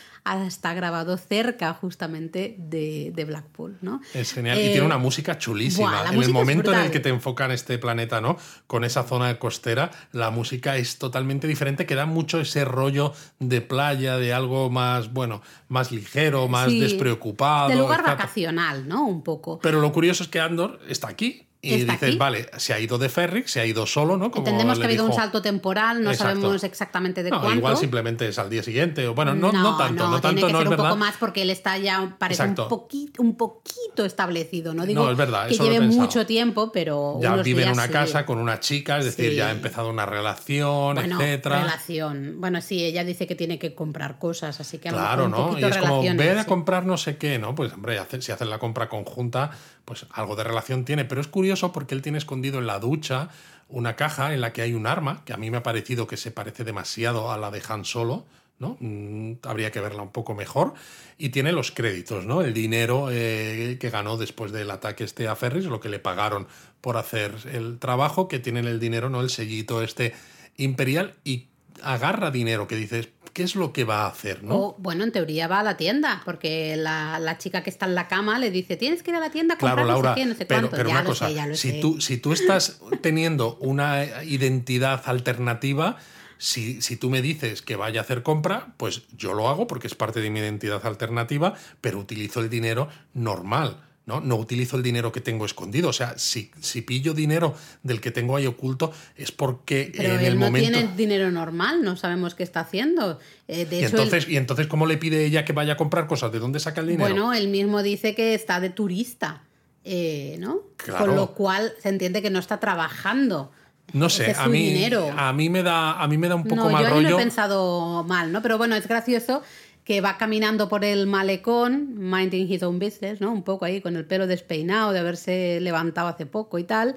[SPEAKER 2] está grabado cerca justamente de, de Blackpool, ¿no?
[SPEAKER 1] Es genial. y
[SPEAKER 2] Eh,
[SPEAKER 1] tiene una música chulísima.
[SPEAKER 2] buah,
[SPEAKER 1] en el
[SPEAKER 2] música
[SPEAKER 1] momento en el que te enfocan este planeta, ¿no? Con esa zona costera, la música es totalmente diferente, que da mucho ese rollo de playa, de algo más, bueno, más ligero, más
[SPEAKER 2] Sí,
[SPEAKER 1] despreocupado.
[SPEAKER 2] De lugar vacacional, ¿no? Un poco.
[SPEAKER 1] Pero lo curioso es que Andor está aquí. Y dices,
[SPEAKER 2] aquí.
[SPEAKER 1] vale, se ha ido de Ferric, se ha ido solo, ¿no? Como
[SPEAKER 2] Entendemos que ha habido un salto temporal, no
[SPEAKER 1] Exacto.
[SPEAKER 2] sabemos exactamente de
[SPEAKER 1] No,
[SPEAKER 2] cuánto.
[SPEAKER 1] igual simplemente es al día siguiente. O bueno, no, no, tanto, no,
[SPEAKER 2] tiene
[SPEAKER 1] tanto,
[SPEAKER 2] que
[SPEAKER 1] no
[SPEAKER 2] ser
[SPEAKER 1] es
[SPEAKER 2] un
[SPEAKER 1] verdad.
[SPEAKER 2] poco más porque él está ya, parece un poquito, un poquito establecido. No digo
[SPEAKER 1] No, es verdad,
[SPEAKER 2] que
[SPEAKER 1] eso he
[SPEAKER 2] lleve mucho tiempo, pero
[SPEAKER 1] Ya
[SPEAKER 2] unos
[SPEAKER 1] vive en una
[SPEAKER 2] sí.
[SPEAKER 1] casa con una chica, es decir,
[SPEAKER 2] Sí.
[SPEAKER 1] ya ha empezado una relación,
[SPEAKER 2] Bueno,
[SPEAKER 1] etcétera.
[SPEAKER 2] relación. Bueno, sí, ella dice que tiene que comprar cosas, así que
[SPEAKER 1] Claro, ¿no? Y es como, ven a comprar no sé qué, ¿no? Pues, hombre, si hacen la compra conjunta, pues algo de relación tiene. Pero es curioso porque él tiene escondido en la ducha una caja en la que hay un arma, que a mí me ha parecido que se parece demasiado a la de Han Solo, ¿no? Mm, habría que verla un poco mejor. Y tiene los créditos, ¿no? El dinero eh, que ganó después del ataque este a Ferris, lo que le pagaron por hacer el trabajo, que tienen el dinero, ¿no? El sellito este imperial y agarra dinero que dices, ¿qué es lo que va a hacer, no?
[SPEAKER 2] O, bueno, en teoría va a la tienda, porque la, la chica que está en la cama le dice, tienes que ir a la tienda a comprar
[SPEAKER 1] Claro,
[SPEAKER 2] no
[SPEAKER 1] Laura,
[SPEAKER 2] sé qué, no sé
[SPEAKER 1] pero,
[SPEAKER 2] cuánto.
[SPEAKER 1] pero
[SPEAKER 2] ya
[SPEAKER 1] una
[SPEAKER 2] lo
[SPEAKER 1] cosa,
[SPEAKER 2] sé, ya lo
[SPEAKER 1] si,
[SPEAKER 2] sé.
[SPEAKER 1] tú, si tú estás teniendo una identidad alternativa, si, si tú me dices que vaya a hacer compra, pues yo lo hago porque es parte de mi identidad alternativa, pero utilizo el dinero normal. ¿No? no utilizo el dinero que tengo escondido. O sea, si, si pillo dinero del que tengo ahí oculto, es porque
[SPEAKER 2] Pero
[SPEAKER 1] en
[SPEAKER 2] él
[SPEAKER 1] el
[SPEAKER 2] no
[SPEAKER 1] momento.
[SPEAKER 2] tiene dinero normal, no sabemos qué está haciendo. Eh, de
[SPEAKER 1] Y
[SPEAKER 2] hecho, él-
[SPEAKER 1] entonces, ¿Y entonces cómo le pide ella que vaya a comprar cosas? ¿De dónde saca el dinero?
[SPEAKER 2] bueno, él mismo dice que está de turista, eh, ¿no?
[SPEAKER 1] Claro.
[SPEAKER 2] Con lo cual se entiende que no está trabajando.
[SPEAKER 1] no sé,
[SPEAKER 2] es
[SPEAKER 1] a mí,
[SPEAKER 2] dinero.
[SPEAKER 1] a mí me da a mí me da un poco
[SPEAKER 2] no,
[SPEAKER 1] mal
[SPEAKER 2] yo
[SPEAKER 1] rollo.
[SPEAKER 2] lo he pensado mal, ¿no? Pero bueno, es gracioso que va caminando por el malecón, minding his own business, ¿no? Un poco ahí con el pelo despeinado de haberse levantado hace poco y tal.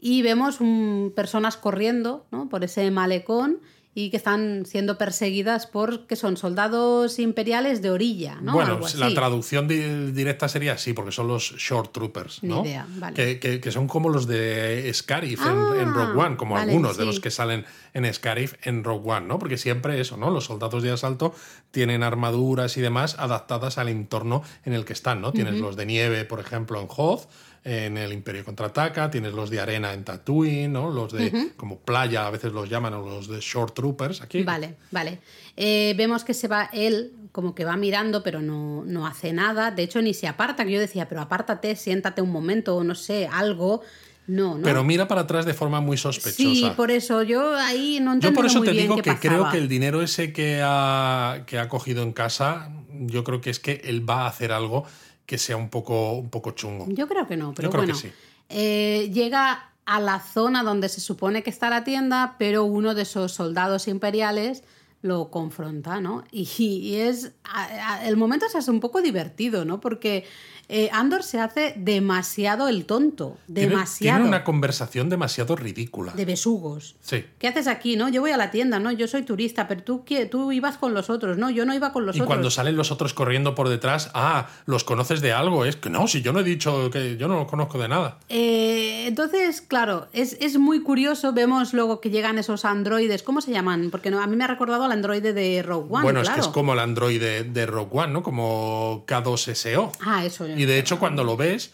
[SPEAKER 2] Y vemos personas corriendo, ¿no? Por ese malecón y que están siendo perseguidas por que son soldados imperiales de orilla, ¿no?
[SPEAKER 1] Bueno,
[SPEAKER 2] Algo
[SPEAKER 1] la traducción di- directa sería así, porque son los Short Troopers,
[SPEAKER 2] Ni
[SPEAKER 1] ¿no?
[SPEAKER 2] idea, vale.
[SPEAKER 1] que, que- que son como los de Scarif en-
[SPEAKER 2] Ah,
[SPEAKER 1] en, Rogue One, como
[SPEAKER 2] vale,
[SPEAKER 1] algunos de los que salen en Scarif en Rogue One, ¿no? Porque siempre eso, ¿no? Los soldados de asalto tienen armaduras y demás adaptadas al entorno en el que están, ¿no? Tienes los de nieve, por ejemplo, en Hoth, en el Imperio Contraataca, tienes los de arena en Tatooine, ¿no? Los de como playa, a veces los llaman, o los de Short Troopers aquí.
[SPEAKER 2] Vale, vale. Eh, vemos que se va él, como que va mirando, pero no, no hace nada. De hecho, ni se aparta, que yo decía, pero apártate, siéntate un momento, o no sé, algo. No, no.
[SPEAKER 1] Pero mira para atrás de forma muy sospechosa.
[SPEAKER 2] sí, por eso yo ahí no
[SPEAKER 1] Yo
[SPEAKER 2] entiendo
[SPEAKER 1] por eso
[SPEAKER 2] muy
[SPEAKER 1] te digo que creo que el dinero ese que ha, que ha cogido en casa, yo creo que es que él va a hacer algo que sea un poco, un poco chungo.
[SPEAKER 2] Yo creo que no, pero
[SPEAKER 1] creo que
[SPEAKER 2] bueno.
[SPEAKER 1] sí.
[SPEAKER 2] Eh, llega a la zona donde se supone que está la tienda, pero uno de esos soldados imperiales lo confronta, ¿no? Y, y es. a- a- el momento se hace un poco divertido, ¿no? Porque eh, Andor se hace demasiado el tonto. Demasiado.
[SPEAKER 1] Tiene una conversación demasiado ridícula.
[SPEAKER 2] De besugos.
[SPEAKER 1] Sí.
[SPEAKER 2] ¿Qué haces aquí, no? Yo voy a la tienda, ¿no? Yo soy turista, pero tú, ¿qué? tú ibas con los otros, ¿no? Yo no iba con los
[SPEAKER 1] Y
[SPEAKER 2] otros.
[SPEAKER 1] cuando salen los otros corriendo por detrás, ah, los conoces de algo. Es que no, si yo no he dicho que yo no los conozco de nada.
[SPEAKER 2] Eh, entonces, claro, es, es muy curioso. Vemos luego que llegan esos androides. ¿Cómo se llaman? Porque no, a mí me ha recordado al androide de Rogue One.
[SPEAKER 1] bueno, es que es como el androide de Rogue One, ¿no? Como K2SO.
[SPEAKER 2] Ah, eso.
[SPEAKER 1] Y de hecho, cuando lo ves,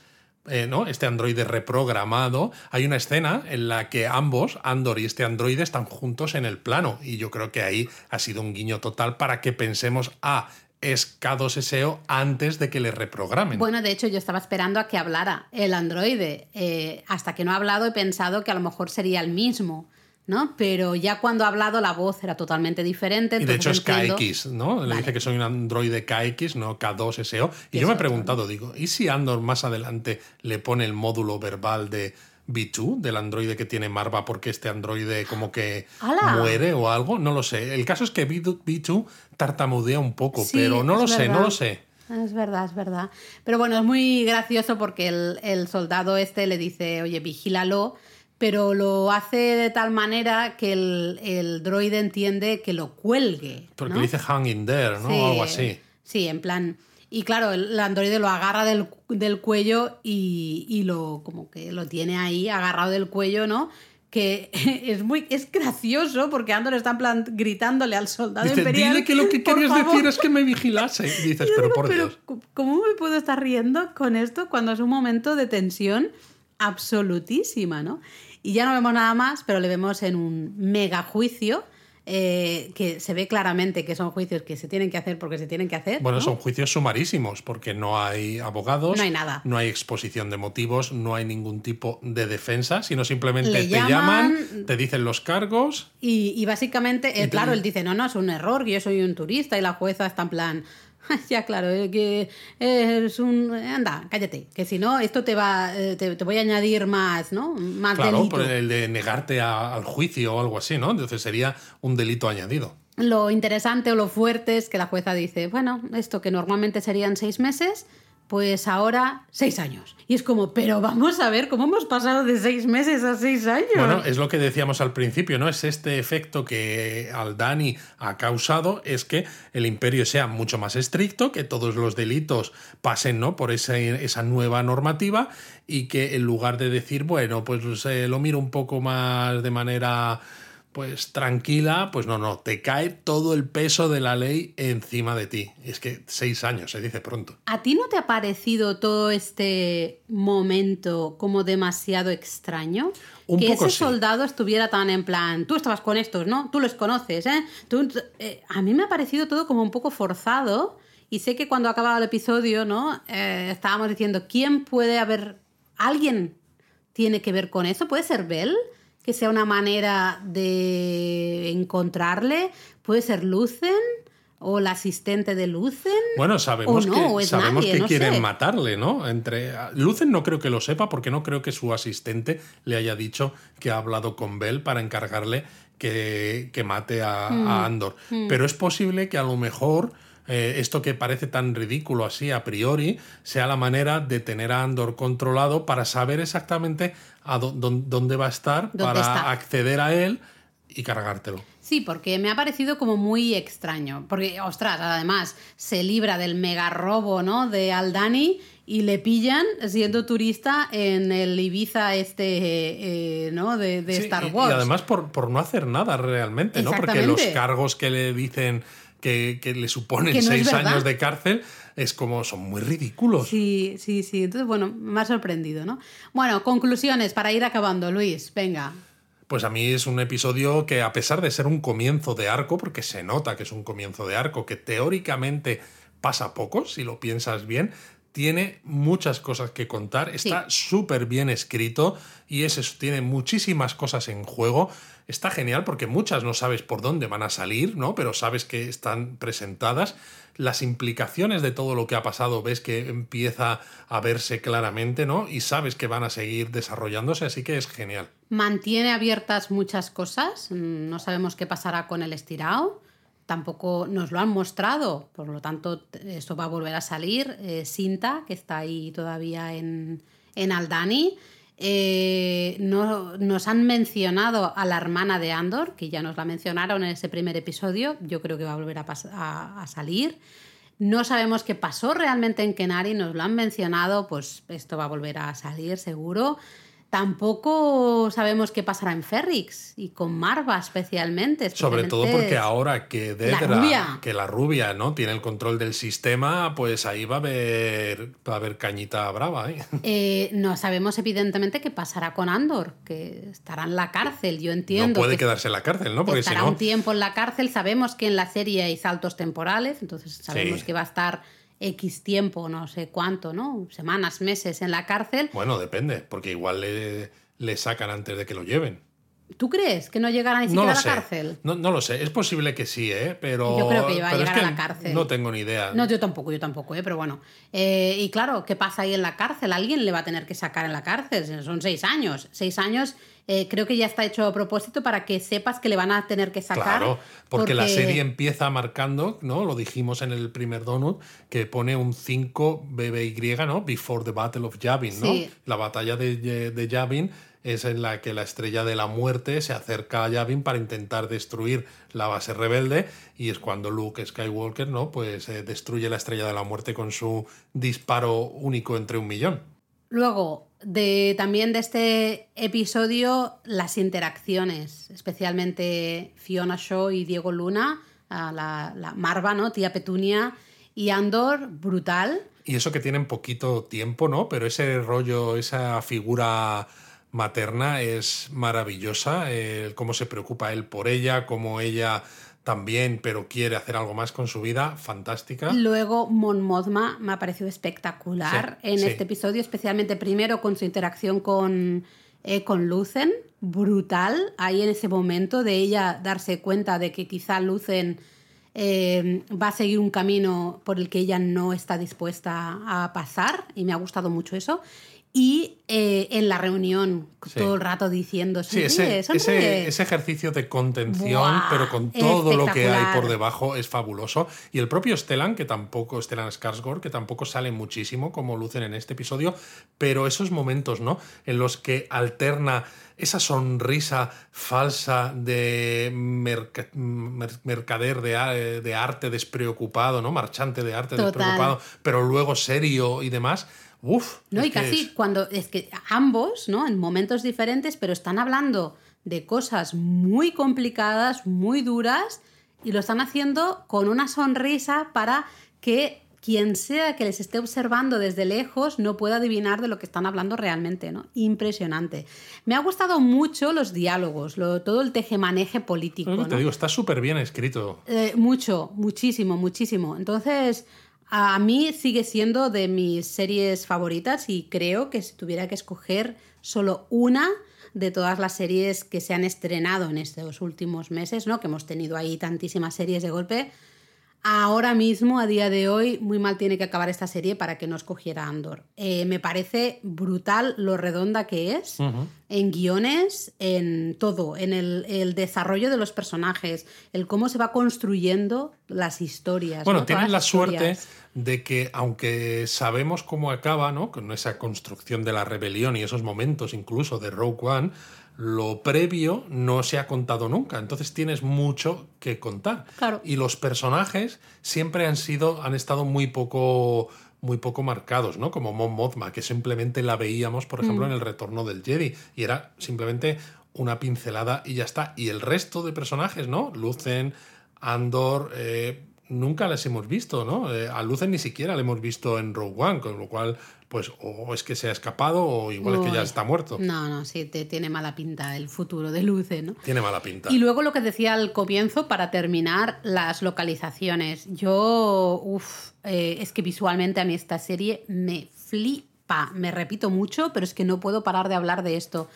[SPEAKER 1] eh, ¿no? Este androide reprogramado, hay una escena en la que ambos, Andor y este androide, están juntos en el plano. Y yo creo que ahí ha sido un guiño total para que pensemos, ah, es K2SO antes de que le reprogramen.
[SPEAKER 2] Bueno, de hecho, yo estaba esperando a que hablara el androide. Eh, hasta que no ha hablado, he pensado que a lo mejor sería el mismo. ¿No? Pero ya cuando ha hablado la voz era totalmente diferente.
[SPEAKER 1] y de hecho es
[SPEAKER 2] entiendo-
[SPEAKER 1] KX, ¿no? Le dice que soy un androide KX, no K2SO. Y yo me he preguntado, digo, ¿y si Andor más adelante le pone el módulo verbal de B2, del androide que tiene Marva, porque este androide como que
[SPEAKER 2] ¡Hala!
[SPEAKER 1] muere o algo, no lo sé. El caso es que B2, B2 tartamudea un poco,
[SPEAKER 2] Sí,
[SPEAKER 1] pero no lo sé, no lo sé.
[SPEAKER 2] Es verdad, es verdad. Pero bueno, es muy gracioso porque el, el soldado este le dice, oye, vigílalo, pero lo hace de tal manera que el, el droide entiende que lo cuelgue.
[SPEAKER 1] Porque
[SPEAKER 2] ¿no?
[SPEAKER 1] dice hang in there, ¿no?
[SPEAKER 2] Sí,
[SPEAKER 1] O algo así.
[SPEAKER 2] Sí, en plan. Y claro, el androide lo agarra del, del cuello y, y lo como que lo tiene ahí agarrado del cuello, ¿no? Que [laughs] es muy es gracioso porque Andor está en plan gritándole al soldado
[SPEAKER 1] Dice,
[SPEAKER 2] imperial.
[SPEAKER 1] dile que lo que
[SPEAKER 2] "Por
[SPEAKER 1] querías
[SPEAKER 2] favor".
[SPEAKER 1] decir es que me vigilase. Y dices, [laughs]
[SPEAKER 2] Yo
[SPEAKER 1] pero
[SPEAKER 2] digo,
[SPEAKER 1] por
[SPEAKER 2] pero
[SPEAKER 1] Dios.
[SPEAKER 2] ¿cómo me puedo estar riendo con esto cuando es un momento de tensión absolutísima, ¿no? Y ya no vemos nada más, pero le vemos en un mega juicio eh, que se ve claramente que son juicios que se tienen que hacer porque se tienen que hacer.
[SPEAKER 1] Bueno,
[SPEAKER 2] ¿no?
[SPEAKER 1] son juicios sumarísimos, porque no hay abogados,
[SPEAKER 2] No hay nada.
[SPEAKER 1] no hay exposición de motivos, no hay ningún tipo de defensa, sino simplemente
[SPEAKER 2] Le
[SPEAKER 1] te
[SPEAKER 2] llaman-
[SPEAKER 1] llaman, te dicen los cargos.
[SPEAKER 2] Y, y básicamente, eh,
[SPEAKER 1] te-
[SPEAKER 2] claro, él dice, no, no, es un error, que yo soy un turista y la jueza está en plan, [laughs] ya claro, eh, que es un... Anda, cállate, que si no, esto te va, eh, te, te voy a añadir más, ¿no? Más
[SPEAKER 1] Claro,
[SPEAKER 2] delito.
[SPEAKER 1] por el de negarte a- al juicio o algo así, ¿no? Entonces sería un delito añadido.
[SPEAKER 2] Lo interesante o lo fuerte es que la jueza dice, bueno, esto que normalmente serían seis meses, pues ahora seis años. Y es como, pero vamos a ver cómo hemos pasado de seis meses a seis años.
[SPEAKER 1] Bueno, es lo que decíamos al principio, ¿no? Es este efecto que Aldani ha causado, es que el imperio sea mucho más estricto, que todos los delitos pasen, ¿no? Por ese- esa nueva normativa y que en lugar de decir, bueno, pues eh, lo miro un poco más de manera pues tranquila, pues no, no, te cae todo el peso de la ley encima de ti. Es que seis años, se dice pronto.
[SPEAKER 2] ¿A ti no te ha parecido todo este momento como demasiado extraño?
[SPEAKER 1] Un
[SPEAKER 2] que
[SPEAKER 1] poco
[SPEAKER 2] ese
[SPEAKER 1] sí.
[SPEAKER 2] soldado estuviera tan en plan, tú estabas con estos, ¿no? Tú los conoces, ¿eh? Tú- eh, a mí me ha parecido todo como un poco forzado y sé que cuando acababa el episodio, ¿no? Eh, estábamos diciendo, ¿quién puede haber... ¿Alguien tiene que ver con eso? ¿Puede ser Bell? Que sea una manera de encontrarle. ¿Puede ser Lucen? ¿O la asistente de Lucen?
[SPEAKER 1] Bueno, sabemos
[SPEAKER 2] O no,
[SPEAKER 1] que,
[SPEAKER 2] o es
[SPEAKER 1] sabemos
[SPEAKER 2] nadie,
[SPEAKER 1] que
[SPEAKER 2] no
[SPEAKER 1] quieren
[SPEAKER 2] sé.
[SPEAKER 1] matarle, ¿no? Entre Lucen no creo que lo sepa porque no creo que su asistente le haya dicho que ha hablado con Bell para encargarle que, que mate a,
[SPEAKER 2] Mm.
[SPEAKER 1] a Andor. Pero es posible que a lo mejor eh, esto que parece tan ridículo así a priori sea la manera de tener a Andor controlado para saber exactamente a dó- dó- dónde va a estar
[SPEAKER 2] ¿Dónde
[SPEAKER 1] para
[SPEAKER 2] está?
[SPEAKER 1] acceder a él y cargártelo.
[SPEAKER 2] Sí, porque me ha parecido como muy extraño. Porque, ostras, además, se libra del mega robo, ¿no? De Aldani y le pillan siendo turista en el Ibiza este, eh, ¿no? De, de
[SPEAKER 1] Sí,
[SPEAKER 2] Star
[SPEAKER 1] y-
[SPEAKER 2] Wars.
[SPEAKER 1] Y además por, por no hacer nada realmente, ¿no? Porque los cargos que le dicen que, que le suponen
[SPEAKER 2] Que no es
[SPEAKER 1] seis años de cárcel es como son muy ridículos.
[SPEAKER 2] Sí, sí, sí. Entonces, bueno, me ha sorprendido, ¿no? Bueno, conclusiones para ir acabando, Luis. Venga.
[SPEAKER 1] Pues a mí es un episodio que a pesar de ser un comienzo de arco, porque se nota que es un comienzo de arco, que teóricamente pasa poco, si lo piensas bien, tiene muchas cosas que contar, está súper bien escrito y es eso, tiene muchísimas cosas en juego. Está genial porque muchas no sabes por dónde van a salir, ¿no? Pero sabes que están presentadas. Las implicaciones de todo lo que ha pasado ves que empieza a verse claramente, ¿no? Y sabes que van a seguir desarrollándose, así que es genial.
[SPEAKER 2] Mantiene abiertas muchas cosas. mm, No sabemos qué pasará con el estirado. Tampoco nos lo han mostrado. Por lo tanto, esto va a volver a salir. Eh, Sinta, que está ahí todavía en, en Aldani. Eh, no, nos han mencionado a la hermana de Andor, que ya nos la mencionaron en ese primer episodio. Yo creo que va a volver a salir. No sabemos qué pasó realmente en Kenari, nos lo han mencionado, pues esto va a volver a salir seguro. Tampoco sabemos qué pasará en Ferrix y con Marva especialmente.
[SPEAKER 1] Sobre todo porque ahora que Dedra,
[SPEAKER 2] rubia.
[SPEAKER 1] que la rubia, ¿no? Tiene el control del sistema, pues ahí va a haber, va a haber cañita brava, ¿eh? [laughs]
[SPEAKER 2] eh, no sabemos evidentemente qué pasará con Andor, que estará en la cárcel, yo entiendo.
[SPEAKER 1] No puede
[SPEAKER 2] que
[SPEAKER 1] quedarse en la cárcel, ¿no? Porque si
[SPEAKER 2] estará
[SPEAKER 1] no,
[SPEAKER 2] un tiempo en la cárcel. Sabemos que en la serie hay saltos temporales, entonces sabemos
[SPEAKER 1] Sí.
[SPEAKER 2] que va a estar X tiempo, no sé cuánto, ¿no? Semanas, meses en la cárcel.
[SPEAKER 1] bueno, depende, porque igual le, le sacan antes de que lo lleven.
[SPEAKER 2] ¿Tú crees que no llegará ni siquiera a la
[SPEAKER 1] sé.
[SPEAKER 2] cárcel?
[SPEAKER 1] No, no lo sé. Es posible que sí, ¿eh? Pero.
[SPEAKER 2] Yo creo que va a
[SPEAKER 1] es
[SPEAKER 2] llegar a la cárcel.
[SPEAKER 1] No tengo ni idea.
[SPEAKER 2] No, yo tampoco, yo tampoco, ¿eh? pero bueno. Eh, y claro, ¿qué pasa ahí en la cárcel? Alguien le va a tener que sacar en la cárcel. Son seis años. Seis años eh, creo que ya está hecho a propósito para que sepas que le van a tener que sacar.
[SPEAKER 1] Claro, porque, la serie empieza marcando, ¿no? Lo dijimos en el primer donut, que pone un 5 BBY, ¿no? Before the Battle of Yavin, ¿no?
[SPEAKER 2] Sí.
[SPEAKER 1] La batalla de, de Yavin es en la que la estrella de la muerte se acerca a Yavin para intentar destruir la base rebelde y es cuando Luke Skywalker, ¿no? Pues eh, destruye la estrella de la muerte con su disparo único entre un millón.
[SPEAKER 2] Luego, de, también de este episodio, las interacciones, especialmente Fiona Shaw y Diego Luna, a la, la Marva, ¿no? Tía Petunia y Andor, brutal.
[SPEAKER 1] Y eso que tienen poquito tiempo, ¿no? Pero ese rollo, esa figura materna es maravillosa. eh, cómo se preocupa él por ella, cómo ella también, pero quiere hacer algo más con su vida, fantástica.
[SPEAKER 2] Luego, Mon Mothma me ha parecido espectacular
[SPEAKER 1] Sí,
[SPEAKER 2] en
[SPEAKER 1] sí.
[SPEAKER 2] este episodio, especialmente primero con su interacción con, eh, con Lucen, brutal, ahí en ese momento de ella darse cuenta de que quizá Lucen eh, va a seguir un camino por el que ella no está dispuesta a pasar, y me ha gustado mucho eso. Y eh, en la reunión,
[SPEAKER 1] Sí.
[SPEAKER 2] todo el rato diciendo,
[SPEAKER 1] Sí, ese, ese,
[SPEAKER 2] sonríe".
[SPEAKER 1] ese ejercicio de contención,
[SPEAKER 2] Buah,
[SPEAKER 1] pero con todo lo que hay por debajo, es fabuloso. Y el propio Stellan, que tampoco, Stellan Skarsgård, que tampoco sale muchísimo como lucen en este episodio, pero esos momentos, ¿no? En los que alterna esa sonrisa falsa de merca- mer- mercader de, arte despreocupado, ¿no? Marchante de arte
[SPEAKER 2] Total.
[SPEAKER 1] despreocupado, pero luego serio y demás. Uf.
[SPEAKER 2] No, y casi
[SPEAKER 1] es-
[SPEAKER 2] cuando es que ambos, ¿no? En momentos diferentes, pero están hablando de cosas muy complicadas, muy duras, y lo están haciendo con una sonrisa para que quien sea que les esté observando desde lejos no pueda adivinar de lo que están hablando realmente, ¿no? Impresionante. Me ha gustado mucho los diálogos, lo- todo el tejemaneje político.
[SPEAKER 1] que te
[SPEAKER 2] ¿no?
[SPEAKER 1] digo, está súper bien escrito.
[SPEAKER 2] Eh, mucho, muchísimo, muchísimo. Entonces, a mí sigue siendo de mis series favoritas y creo que si tuviera que escoger solo una de todas las series que se han estrenado en estos últimos meses, ¿no? Que hemos tenido ahí tantísimas series de golpe. Ahora mismo, a día de hoy, muy mal tiene que acabar esta serie para que no escogiera Andor. Eh, me parece brutal lo redonda que es en guiones, en todo, en el, el desarrollo de los personajes, el cómo se va construyendo las historias.
[SPEAKER 1] Bueno,
[SPEAKER 2] ¿no?
[SPEAKER 1] tienen la suerte de que, aunque sabemos cómo acaba, ¿no? Con esa construcción de la rebelión y esos momentos incluso de Rogue One, lo previo no se ha contado nunca. Entonces tienes mucho que contar.
[SPEAKER 2] Claro.
[SPEAKER 1] Y los personajes siempre han sido, han estado muy poco muy poco marcados, ¿no? Como Mon Mothma, que simplemente la veíamos, por ejemplo,
[SPEAKER 2] Mm.
[SPEAKER 1] en el retorno del Jedi. Y era simplemente una pincelada y ya está. Y el resto de personajes, ¿no? Lucen, Andor, eh, nunca las hemos visto, ¿no? Eh, a Lucen ni siquiera la hemos visto en Rogue One, con lo cual, pues, o es que se ha escapado o igual es que ya está muerto.
[SPEAKER 2] No, no, sí, te tiene mala pinta el futuro de Luce, ¿no?
[SPEAKER 1] Tiene mala pinta.
[SPEAKER 2] Y luego lo que decía al comienzo, para terminar, las localizaciones. Yo, uff, es que visualmente a mí esta serie me flipa. Me repito mucho, pero es que no puedo parar de hablar de esto.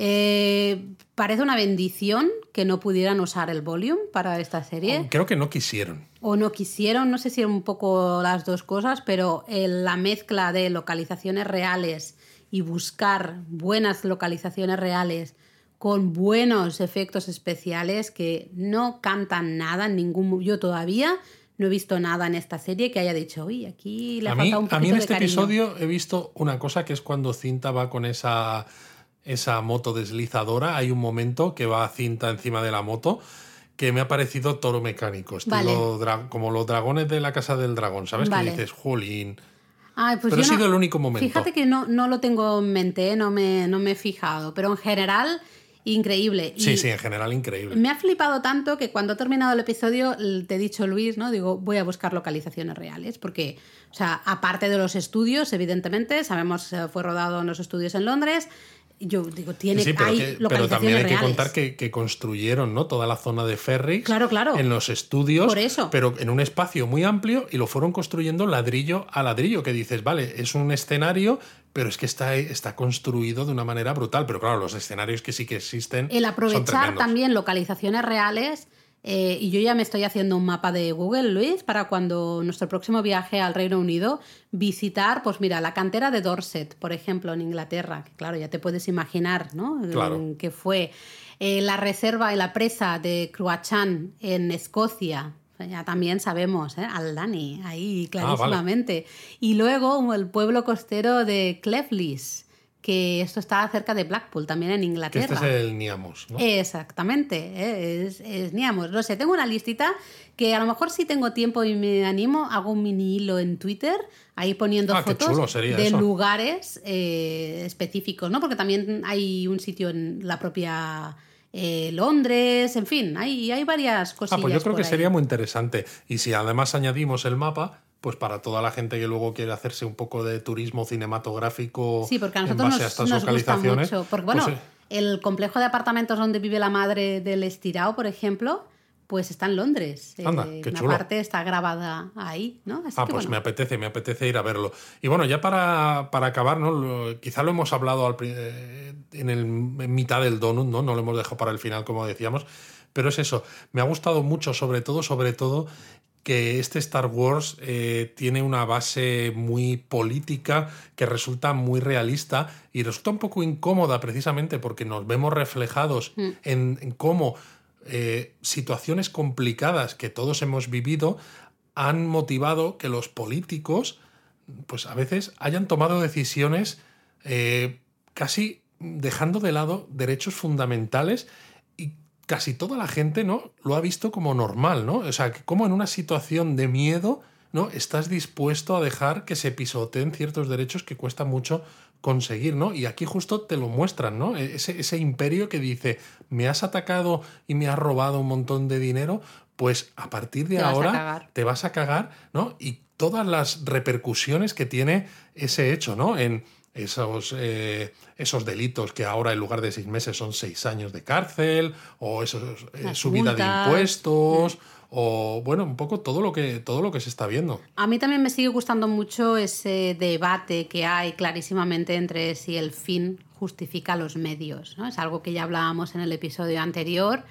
[SPEAKER 2] Eh, parece una bendición que no pudieran usar el volume para esta serie.
[SPEAKER 1] Creo que no quisieron.
[SPEAKER 2] O no quisieron, no sé si un poco las dos cosas, pero eh, la mezcla de localizaciones reales y buscar buenas localizaciones reales con buenos efectos especiales que no cantan nada en ningún... Yo todavía no he visto nada en esta serie que haya dicho, uy, aquí le ha
[SPEAKER 1] a mí,
[SPEAKER 2] faltado un poquito
[SPEAKER 1] a mí en este
[SPEAKER 2] cariño".
[SPEAKER 1] episodio he visto una cosa que es cuando Cinta va con esa, esa moto deslizadora. Hay un momento que va Cinta encima de la moto que me ha parecido toro mecánico, estilo
[SPEAKER 2] Vale.
[SPEAKER 1] dra- como los dragones de la casa del dragón, ¿sabes?
[SPEAKER 2] Vale.
[SPEAKER 1] Que dices, jolín.
[SPEAKER 2] Ay, pues
[SPEAKER 1] Pero ha sido
[SPEAKER 2] no-
[SPEAKER 1] el único momento.
[SPEAKER 2] Fíjate que no, no lo tengo en mente, ¿eh? no, me, no me he fijado, pero en general, increíble. Y
[SPEAKER 1] Sí, sí, en general increíble.
[SPEAKER 2] Me ha flipado tanto que cuando he terminado el episodio te he dicho, Luis, ¿no? Digo, voy a buscar localizaciones reales, porque, o sea, aparte de los estudios, evidentemente, sabemos que fue rodado en los estudios en Londres, yo digo, tiene
[SPEAKER 1] Sí, pero,
[SPEAKER 2] hay
[SPEAKER 1] que- pero también hay que contar que, que construyeron ¿no? toda la zona de Ferrix
[SPEAKER 2] Claro, claro.
[SPEAKER 1] en los estudios,
[SPEAKER 2] Por eso.
[SPEAKER 1] pero en un espacio muy amplio y lo fueron construyendo ladrillo a ladrillo, que dices, vale, es un escenario, pero es que está, está construido de una manera brutal. Pero claro, los escenarios que sí que existen.
[SPEAKER 2] El aprovechar también localizaciones reales. Eh, y yo ya me estoy haciendo un mapa de Google, Luis, para cuando nuestro próximo viaje al Reino Unido visitar, pues mira, la cantera de Dorset, por ejemplo, en Inglaterra, que claro, ya te puedes imaginar, ¿no?
[SPEAKER 1] Claro.
[SPEAKER 2] Que fue eh, la reserva y la presa de Cruachan en Escocia. Ya también sabemos, ¿eh? Aldani, ahí
[SPEAKER 1] Ah, vale.
[SPEAKER 2] clarísimamente. Y luego el pueblo costero de Cleflis, que esto está cerca de Blackpool, también en
[SPEAKER 1] Que
[SPEAKER 2] Inglaterra.
[SPEAKER 1] este es el Niamos, ¿no?
[SPEAKER 2] Exactamente, ¿eh? es, es Niamos. No sé, tengo una listita que a lo mejor si tengo tiempo y me animo, hago un mini hilo en Twitter, ahí poniendo
[SPEAKER 1] Ah,
[SPEAKER 2] fotos de
[SPEAKER 1] eso.
[SPEAKER 2] lugares eh, específicos, ¿no? Porque también hay un sitio en la propia eh, Londres, en fin, hay, hay varias
[SPEAKER 1] Ah,
[SPEAKER 2] cosillas.
[SPEAKER 1] pues yo creo que
[SPEAKER 2] ahí.
[SPEAKER 1] sería muy interesante. Y si además añadimos el mapa, pues para toda la gente que luego quiere hacerse un poco de turismo cinematográfico
[SPEAKER 2] Sí, porque a
[SPEAKER 1] en
[SPEAKER 2] nosotros
[SPEAKER 1] base a
[SPEAKER 2] nos,
[SPEAKER 1] estas
[SPEAKER 2] nos gusta mucho. Porque, bueno,
[SPEAKER 1] pues, eh,
[SPEAKER 2] el complejo de apartamentos donde vive la madre del estirao, por ejemplo, pues está en Londres.
[SPEAKER 1] Anda,
[SPEAKER 2] Eh,
[SPEAKER 1] qué
[SPEAKER 2] una
[SPEAKER 1] chulo.
[SPEAKER 2] parte está grabada ahí, ¿no? Así
[SPEAKER 1] Ah,
[SPEAKER 2] que,
[SPEAKER 1] pues
[SPEAKER 2] bueno.
[SPEAKER 1] me apetece, me apetece ir a verlo. Y bueno, ya para, para acabar, ¿no? Lo- quizá lo hemos hablado al eh, en, el, en mitad del donut, ¿no? No lo hemos dejado para el final, como decíamos. Pero es eso, me ha gustado mucho, sobre todo, sobre todo, que este Star Wars eh, tiene una base muy política que resulta muy realista y resulta un poco incómoda precisamente porque nos vemos reflejados
[SPEAKER 2] Mm.
[SPEAKER 1] en, en cómo eh, situaciones complicadas que todos hemos vivido han motivado que los políticos, pues a veces hayan tomado decisiones eh, casi dejando de lado derechos fundamentales casi toda la gente no lo ha visto como normal, ¿no? O sea, como en una situación de miedo, ¿no? Estás dispuesto a dejar que se pisoteen ciertos derechos que cuesta mucho conseguir, ¿no? Y aquí justo te lo muestran, ¿no? E-, Ese, ese imperio que dice, me has atacado y me has robado un montón de dinero, pues a partir de
[SPEAKER 2] Te
[SPEAKER 1] ahora te vas a cagar, ¿no? Y todas las repercusiones que tiene ese hecho, ¿no? En esos, eh, esos delitos que ahora en lugar de seis meses son seis años de cárcel, o esos, eh, subida de impuestos, o bueno, un poco todo lo que, todo lo que se está viendo.
[SPEAKER 2] A mí también me sigue gustando mucho ese debate que hay clarísimamente entre si el fin justifica los medios. ¿no? Es algo que ya hablábamos en el episodio anterior,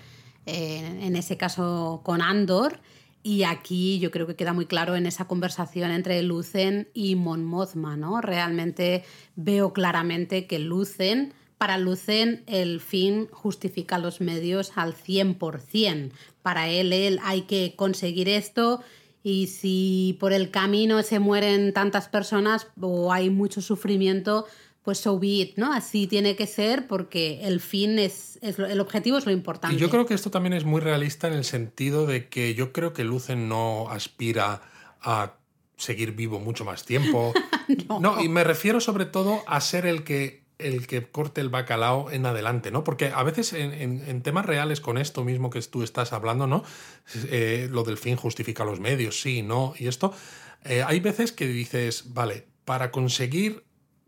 [SPEAKER 2] eh, en ese caso con Andor, y aquí yo creo que queda muy claro en esa conversación entre Lucen y Mon Mothma. ¿no? Realmente veo claramente que Lucen para Lucen el fin justifica los medios al 100%. Para él, él hay que conseguir esto y si por el camino se mueren tantas personas o hay mucho sufrimiento, pues so be it, ¿no? Así tiene que ser porque el fin es, es lo- el objetivo es lo importante.
[SPEAKER 1] Y yo creo que esto también es muy realista en el sentido de que yo creo que Lucen no aspira a seguir vivo mucho más tiempo. [laughs] no. y me refiero sobre todo a ser el que el que corte el bacalao en adelante, ¿no? Porque a veces en, en- en temas reales con esto mismo que tú estás hablando, ¿no? Eh, lo del fin justifica los medios, sí, no, y esto, eh, hay veces que dices, vale, para conseguir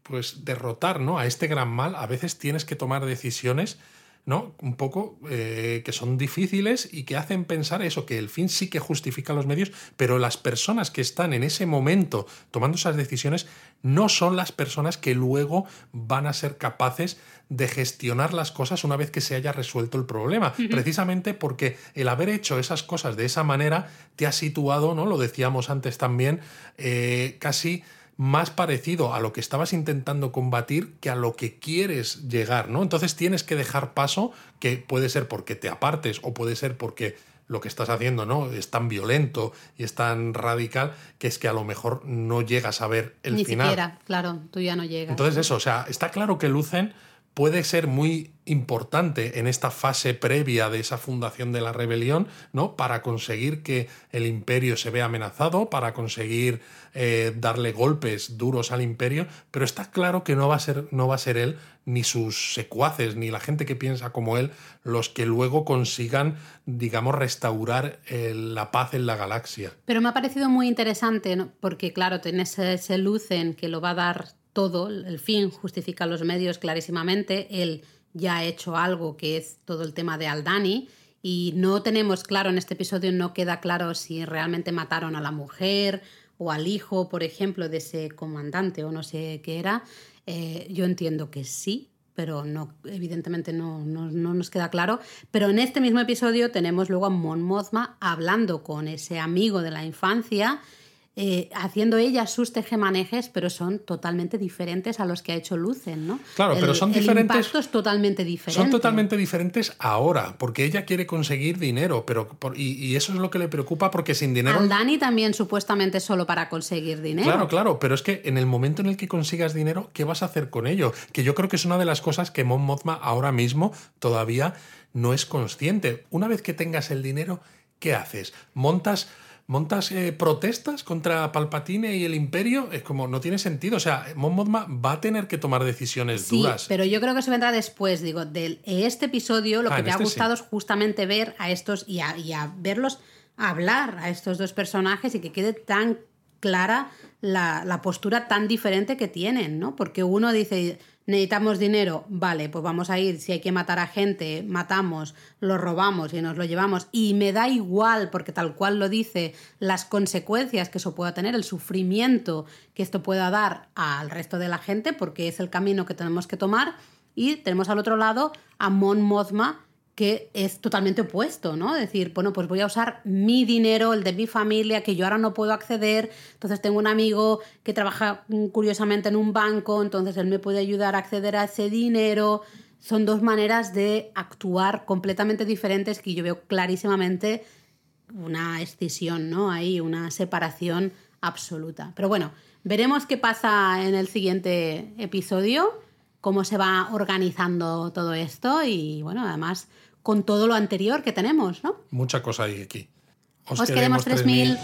[SPEAKER 1] pues derrotar ¿no? a este gran mal, a veces tienes que tomar decisiones ¿no? un poco eh, que son difíciles y que hacen pensar eso, que el fin sí que justifica los medios, pero las personas que están en ese momento tomando esas decisiones no son las personas que luego van a ser capaces de gestionar las cosas una vez que se haya resuelto el problema. Precisamente porque el haber hecho esas cosas de esa manera te ha situado, ¿no? Lo decíamos antes también, eh, casi más parecido a lo que estabas intentando combatir que a lo que quieres llegar, ¿no? Entonces tienes que dejar paso, que puede ser porque te apartes o puede ser porque lo que estás haciendo, ¿no? Es tan violento y es tan radical que es que a lo mejor no llegas a ver el
[SPEAKER 2] Ni
[SPEAKER 1] final.
[SPEAKER 2] siquiera, claro, tú ya no llegas.
[SPEAKER 1] Entonces eso, o sea, está claro que Lucen puede ser muy importante en esta fase previa de esa fundación de la rebelión, ¿no? Para conseguir que el imperio se vea amenazado, para conseguir eh, darle golpes duros al imperio, pero está claro que no va a ser, no va a ser él, ni sus secuaces, ni la gente que piensa como él, los que luego consigan, digamos, restaurar eh, la paz en la galaxia.
[SPEAKER 2] Pero me ha parecido muy interesante, ¿no? porque claro, tenés ese Lucen que lo va a dar todo, el fin justifica los medios clarísimamente, él ya ha hecho algo que es todo el tema de Aldani y no tenemos claro en este episodio, no queda claro si realmente mataron a la mujer o al hijo, por ejemplo, de ese comandante o no sé qué era. Eh, yo entiendo que sí, pero no, evidentemente no, no, no, nos queda claro. Pero en este mismo episodio tenemos luego a Mon Mothma hablando con ese amigo de la infancia eh, haciendo ella sus tejemanejes, pero son totalmente diferentes a los que ha hecho Lucen, ¿no?
[SPEAKER 1] Claro, pero son diferentes.
[SPEAKER 2] El impacto es totalmente diferente.
[SPEAKER 1] Son totalmente diferentes ahora, porque ella quiere conseguir dinero, pero y, eso es lo que le preocupa, porque sin dinero.
[SPEAKER 2] Al Dani también supuestamente solo para conseguir dinero.
[SPEAKER 1] Claro, claro, pero es que en el momento en el que consigas dinero, ¿qué vas a hacer con ello? Que yo creo que es una de las cosas que Mon Mothma ahora mismo todavía no es consciente. Una vez que tengas el dinero, ¿qué haces? Montas montas eh, protestas contra Palpatine y el Imperio, es como no tiene sentido. O sea, Mon Mothma va a tener que tomar decisiones
[SPEAKER 2] sí,
[SPEAKER 1] duras.
[SPEAKER 2] Pero yo creo que se vendrá después, digo, de este episodio lo ah, que me ha este gustado es justamente ver a estos y a, y a verlos hablar a estos dos personajes y que quede tan clara la, la, postura tan diferente que tienen, ¿no? Porque uno dice, necesitamos dinero, vale, pues vamos a ir, si hay que matar a gente, matamos, lo robamos y nos lo llevamos. Y me da igual, porque tal cual lo dice, las consecuencias que eso pueda tener, el sufrimiento que esto pueda dar al resto de la gente, porque es el camino que tenemos que tomar. Y tenemos al otro lado a Mon Mothma, que es totalmente opuesto, ¿no? Decir, bueno, pues voy a usar mi dinero, el de mi familia, que yo ahora no puedo acceder, entonces tengo un amigo que trabaja mm, curiosamente en un banco, entonces él me puede ayudar a acceder a ese dinero. Son dos maneras de actuar completamente diferentes que yo veo clarísimamente una escisión, ¿no? Hay una separación absoluta. Pero bueno, veremos qué pasa en el siguiente episodio, cómo se va organizando todo esto y bueno, además con todo lo anterior que tenemos, ¿no?
[SPEAKER 1] Mucha cosa hay aquí.
[SPEAKER 2] Os, queremos 3000.